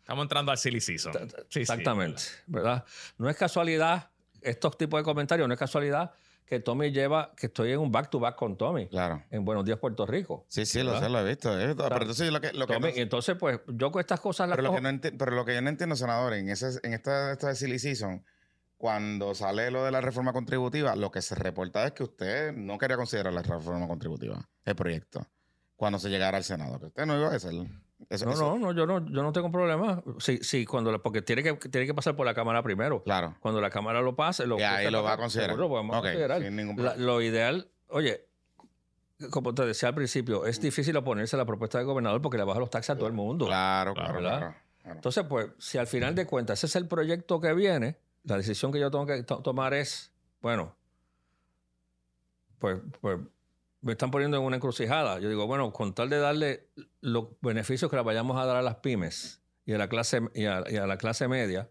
Estamos entrando al silly season. exactamente, ¿verdad? No es casualidad, estos tipos de comentarios, no es casualidad que Tommy lleva, que estoy en un back-to-back con Tommy. Claro. En Buenos Días, Puerto Rico. Sí, sí, lo sé, lo he visto. Pero entonces lo que... Lo Tommy, entonces, pues, yo con estas cosas... Pero, lo que, no pero lo que yo no entiendo, senador, en, ese, en esta, esta silly season cuando sale lo de la reforma contributiva, lo que se reporta es que usted no quería considerar la reforma contributiva, el proyecto, cuando se llegara al Senado. Que usted no iba a no, no, no, yo no, yo no tengo problema. Sí, sí, cuando porque tiene que, tiene que pasar por la Cámara primero. Claro. Cuando la Cámara lo pase, lo, y ahí lo va a considerar. Lo podemos considerar. lo ideal, oye, como te decía al principio, es difícil oponerse a la propuesta del gobernador porque le baja los taxes a todo el mundo. Claro, claro, claro. Entonces, pues, si al final de cuentas ese es el proyecto que viene, la decisión que yo tengo que tomar es, bueno, pues, pues me están poniendo en una encrucijada. Yo digo, bueno, con tal de darle los beneficios que le vayamos a dar a las pymes y a la clase, y a, la clase media,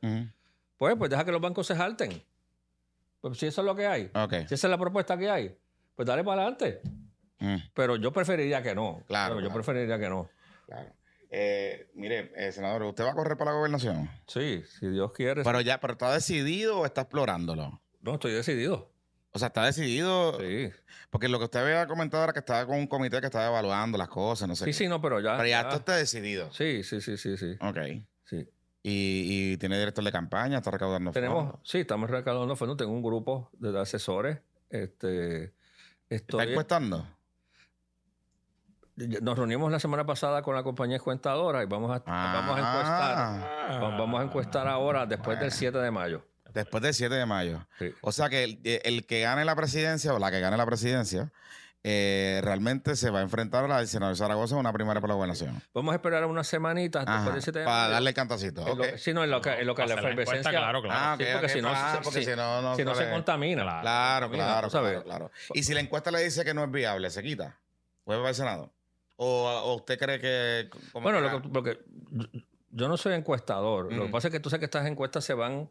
pues, pues deja que los bancos se jalten. Pues si eso es lo que hay, si esa es la propuesta que hay, pues dale para adelante. Mm. Pero yo preferiría que no. Claro. Yo preferiría que no. Claro. Eh, mire, eh, senador, ¿usted va a correr para la gobernación? Sí, si Dios quiere. Pero ya, ¿pero está decidido o está explorándolo? No, estoy decidido. O sea, está decidido. Sí. Porque lo que usted había comentado era que estaba con un comité que estaba evaluando las cosas, no sé. Sí, sí, no, pero ya. Pero ya, esto está decidido. Sí, sí, sí, sí, sí. Ok. Sí. Y, y tiene director de campaña, está recaudando Tenemos, Sí, estamos recaudando fondos. Tengo un grupo de asesores. Este, estoy, ¿Está encuestando? Nos reunimos la semana pasada con la compañía encuestadora y vamos a, vamos a encuestar. Ah. Vamos a encuestar ahora, después del 7 de mayo. Después del 7 de mayo. O sea que el, que gane la presidencia o la que gane la presidencia eh, realmente se va a enfrentar a la del senador Zaragoza en una primera por la gobernación. Vamos a esperar unas semanitas después del 7 de mayo. Para darle el cantacito. sí, no, en lo que, en lo que la efervescencia. Claro, claro. Ah, porque, si, no, porque si, no, no, si no se contamina. Claro, claro, claro, claro, Y si la encuesta le dice que no es viable, se quita. ¿Puede para el Senado? ¿O, usted cree que.? Bueno, lo que, yo no soy encuestador. Lo que pasa es que tú sabes que estas encuestas se van.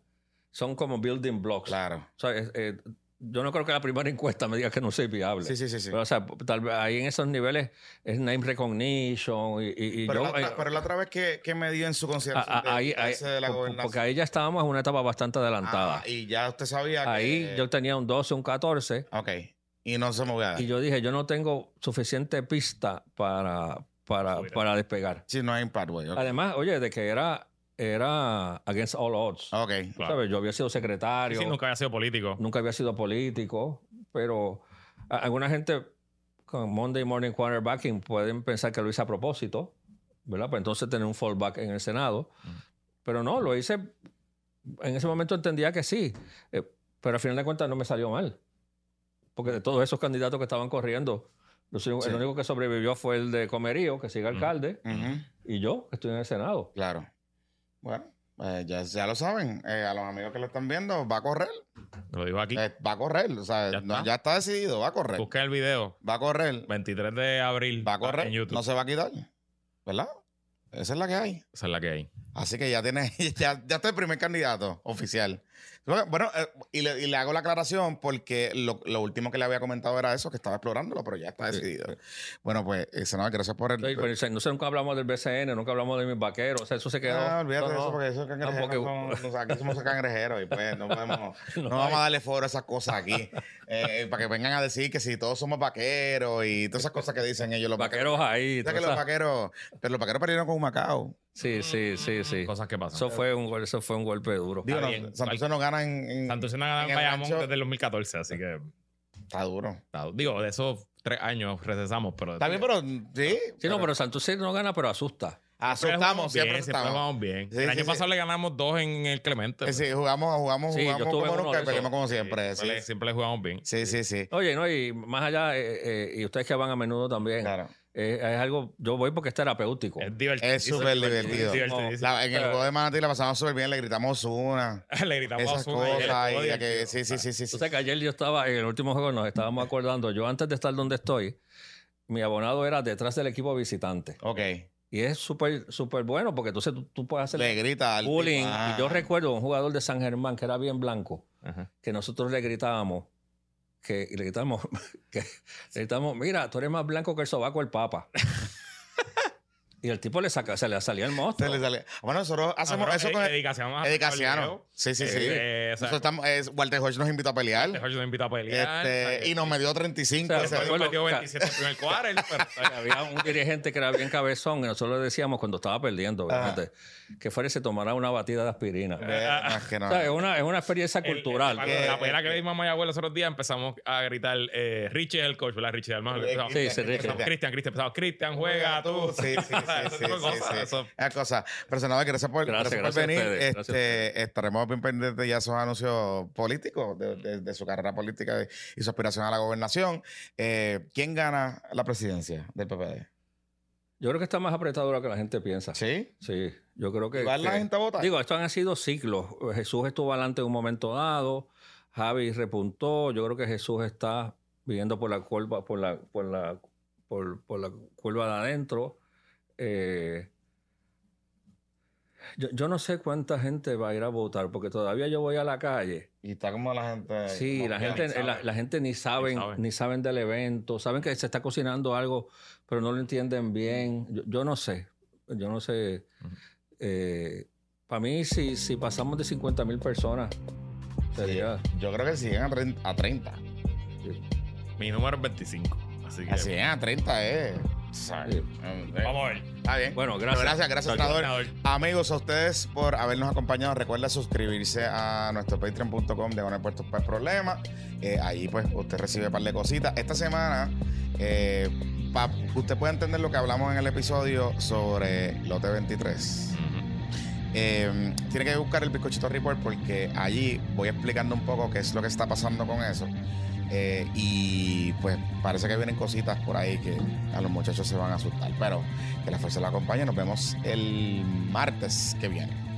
Son como building blocks. Claro. O sea, eh, yo no creo que la primera encuesta me diga que no soy viable. Sí, sí, sí. Pero, o sea, tal vez ahí en esos niveles es name recognition y, pero, yo, la, eh, pero la otra vez que, que me dio en su consideración ahí, de la Porque ahí ya estábamos en una etapa bastante adelantada. Ah, y ya usted sabía ahí yo tenía un 12, un 14. Ok. Y no se movía. Y yo dije, yo no tengo suficiente pista para, para, para despegar. Sí, no hay pathway. Además, oye, de que era era against all odds. Ok. ¿Sabes? Yo había sido secretario. Sí, nunca había sido político. Nunca había sido político, pero alguna gente con Monday Morning Quarterbacking pueden pensar que lo hice a propósito, ¿verdad? Pues entonces tener un fallback en el Senado. Mm. Pero no, lo hice. En ese momento entendía que sí, eh, pero al final de cuentas no me salió mal porque de todos esos candidatos que estaban corriendo, el único que sobrevivió fue el de Comerío, que sigue alcalde, y yo, que estoy en el Senado. Claro. Bueno, eh, ya, lo saben, eh, a los amigos que lo están viendo, va a correr. Lo digo aquí. Eh, va a correr, o sea, ya está. decidido, va a correr. Busque el video. Va a correr. 23 de abril. Va a correr. En YouTube. No se va a quitar, ¿verdad? Esa es la que hay. Esa es la que hay. Así que ya tiene, ya, ya está el primer candidato oficial. Bueno, eh, y, le, hago la aclaración porque lo, último que le había comentado era eso, que estaba explorándolo, pero ya está decidido. Bueno, pues, eh, senador, gracias por el. Sí, no sé, nunca hablamos del BCN, nunca hablamos de mis vaqueros, o sea, eso se quedó. No, olvídate de eso, porque eso es cangrejero. aquí somos cangrejeros y pues no podemos. no, vamos a darle foro a esas cosas aquí. Eh, para que vengan a decir que si todos somos vaqueros y todas esas cosas que dicen ellos, los vaqueros. ahí. que los vaqueros. Pero los vaqueros perdieron con un Macao. Sí, sí, sí, sí. Cosas que pasan. Eso fue un, eso fue un golpe duro. Digo, no, Santurce no gana en, en Santurce no gana en, Bayamón desde el 2014, así que... Está duro. digo, de esos tres años recesamos, pero... Está bien, pero... Sí. Sí, no, pero Santurce no gana, pero asusta. Asustamos, siempre, siempre vamos bien. el año pasado le ganamos dos en el Clemente. Sí, jugamos, jugamos, jugamos como nunca y peleamos como siempre. Siempre, le jugamos bien. Sí, sí, sí. Oye, no, y más allá, eh, eh, y ustedes que van a menudo también. Claro es, algo, yo voy porque es terapéutico. Es divertido. Es súper divertido. en el juego de Manatí la pasamos súper bien, le gritamos una. le gritamos esas cosas. Y que, sí, sí, sí, sí. O sea que ayer yo estaba, en el último juego nos estábamos acordando, yo antes de estar donde estoy, mi abonado era detrás del equipo visitante. Ok. Y es súper, súper bueno porque entonces tú, puedes hacer le grita al bullying. Y yo recuerdo un jugador de San Germán que era bien blanco, que nosotros le gritábamos que le gritamos, que le gritamos, mira, tú eres más blanco que el sobaco del papa. Y el tipo le saca, se le salía el monstruo. Se le sale. Bueno, nosotros hacemos eso con Edicaciano. Sí, sí, sí. Eh, nosotros estamos, es, Walter Hodge nos invitó a pelear. Walter Hodge nos invitó a pelear. Este, y nos dio 35. O sea, nos metió 27 en el primer quarter. había un dirigente que era bien cabezón y nosotros le decíamos cuando estaba perdiendo, que fuera y se tomara una batida de aspirina. que no. o sea, es, una, es una experiencia cultural. la pelea que le dimos a mi abuelo los otros días empezamos a gritar, eh, Richie es el coach, ¿verdad? Richie, hermano. Sí, sí, Richie. Cristian, Cristian, empezamos, Cristian, juega tú. Sí, sí, sí. Es cosa. Pero senador, gracias por, gracias, por venir. este, estaremos bien pendientes ya esos anuncios políticos de, su carrera política y su aspiración a la gobernación. Eh, ¿Quién gana la presidencia del PPD? Yo creo que está más apretado de lo que la gente piensa. ¿Sí? Sí. Yo creo que. ¿Va la gente a votar? Digo, estos han sido ciclos. Jesús estuvo adelante en un momento dado. Javi repuntó. Yo creo que Jesús está viviendo por la curva, por la, por la, por, por la curva de adentro. Eh, yo, no sé cuánta gente va a ir a votar, porque todavía yo voy a la calle. Y está como la gente. Sí, la gente, la, gente ni saben, ni saben del evento, saben que se está cocinando algo, pero no lo entienden bien. Yo, no sé. yo no sé. Eh, para mí, si, si pasamos de 50 mil personas, sería. yo creo que siguen a 30. Mi número es 25. Así que. Así a 30 es. Vamos a ver. Está bien. Bueno, gracias. gracias, gracias, senador. Amigos, a ustedes por habernos acompañado. Recuerda suscribirse a nuestro patreon.com de One Puertos para el Problema. Eh, ahí, pues, usted recibe un par de cositas. Esta semana, eh, usted puede entender lo que hablamos en el episodio sobre Lote 23. Eh, tiene que buscar el bizcochito report porque allí voy explicando un poco qué es lo que está pasando con eso. Eh, y pues parece que vienen cositas por ahí que a los muchachos se van a asustar. Pero que la fuerza la acompañe. Nos vemos el martes que viene.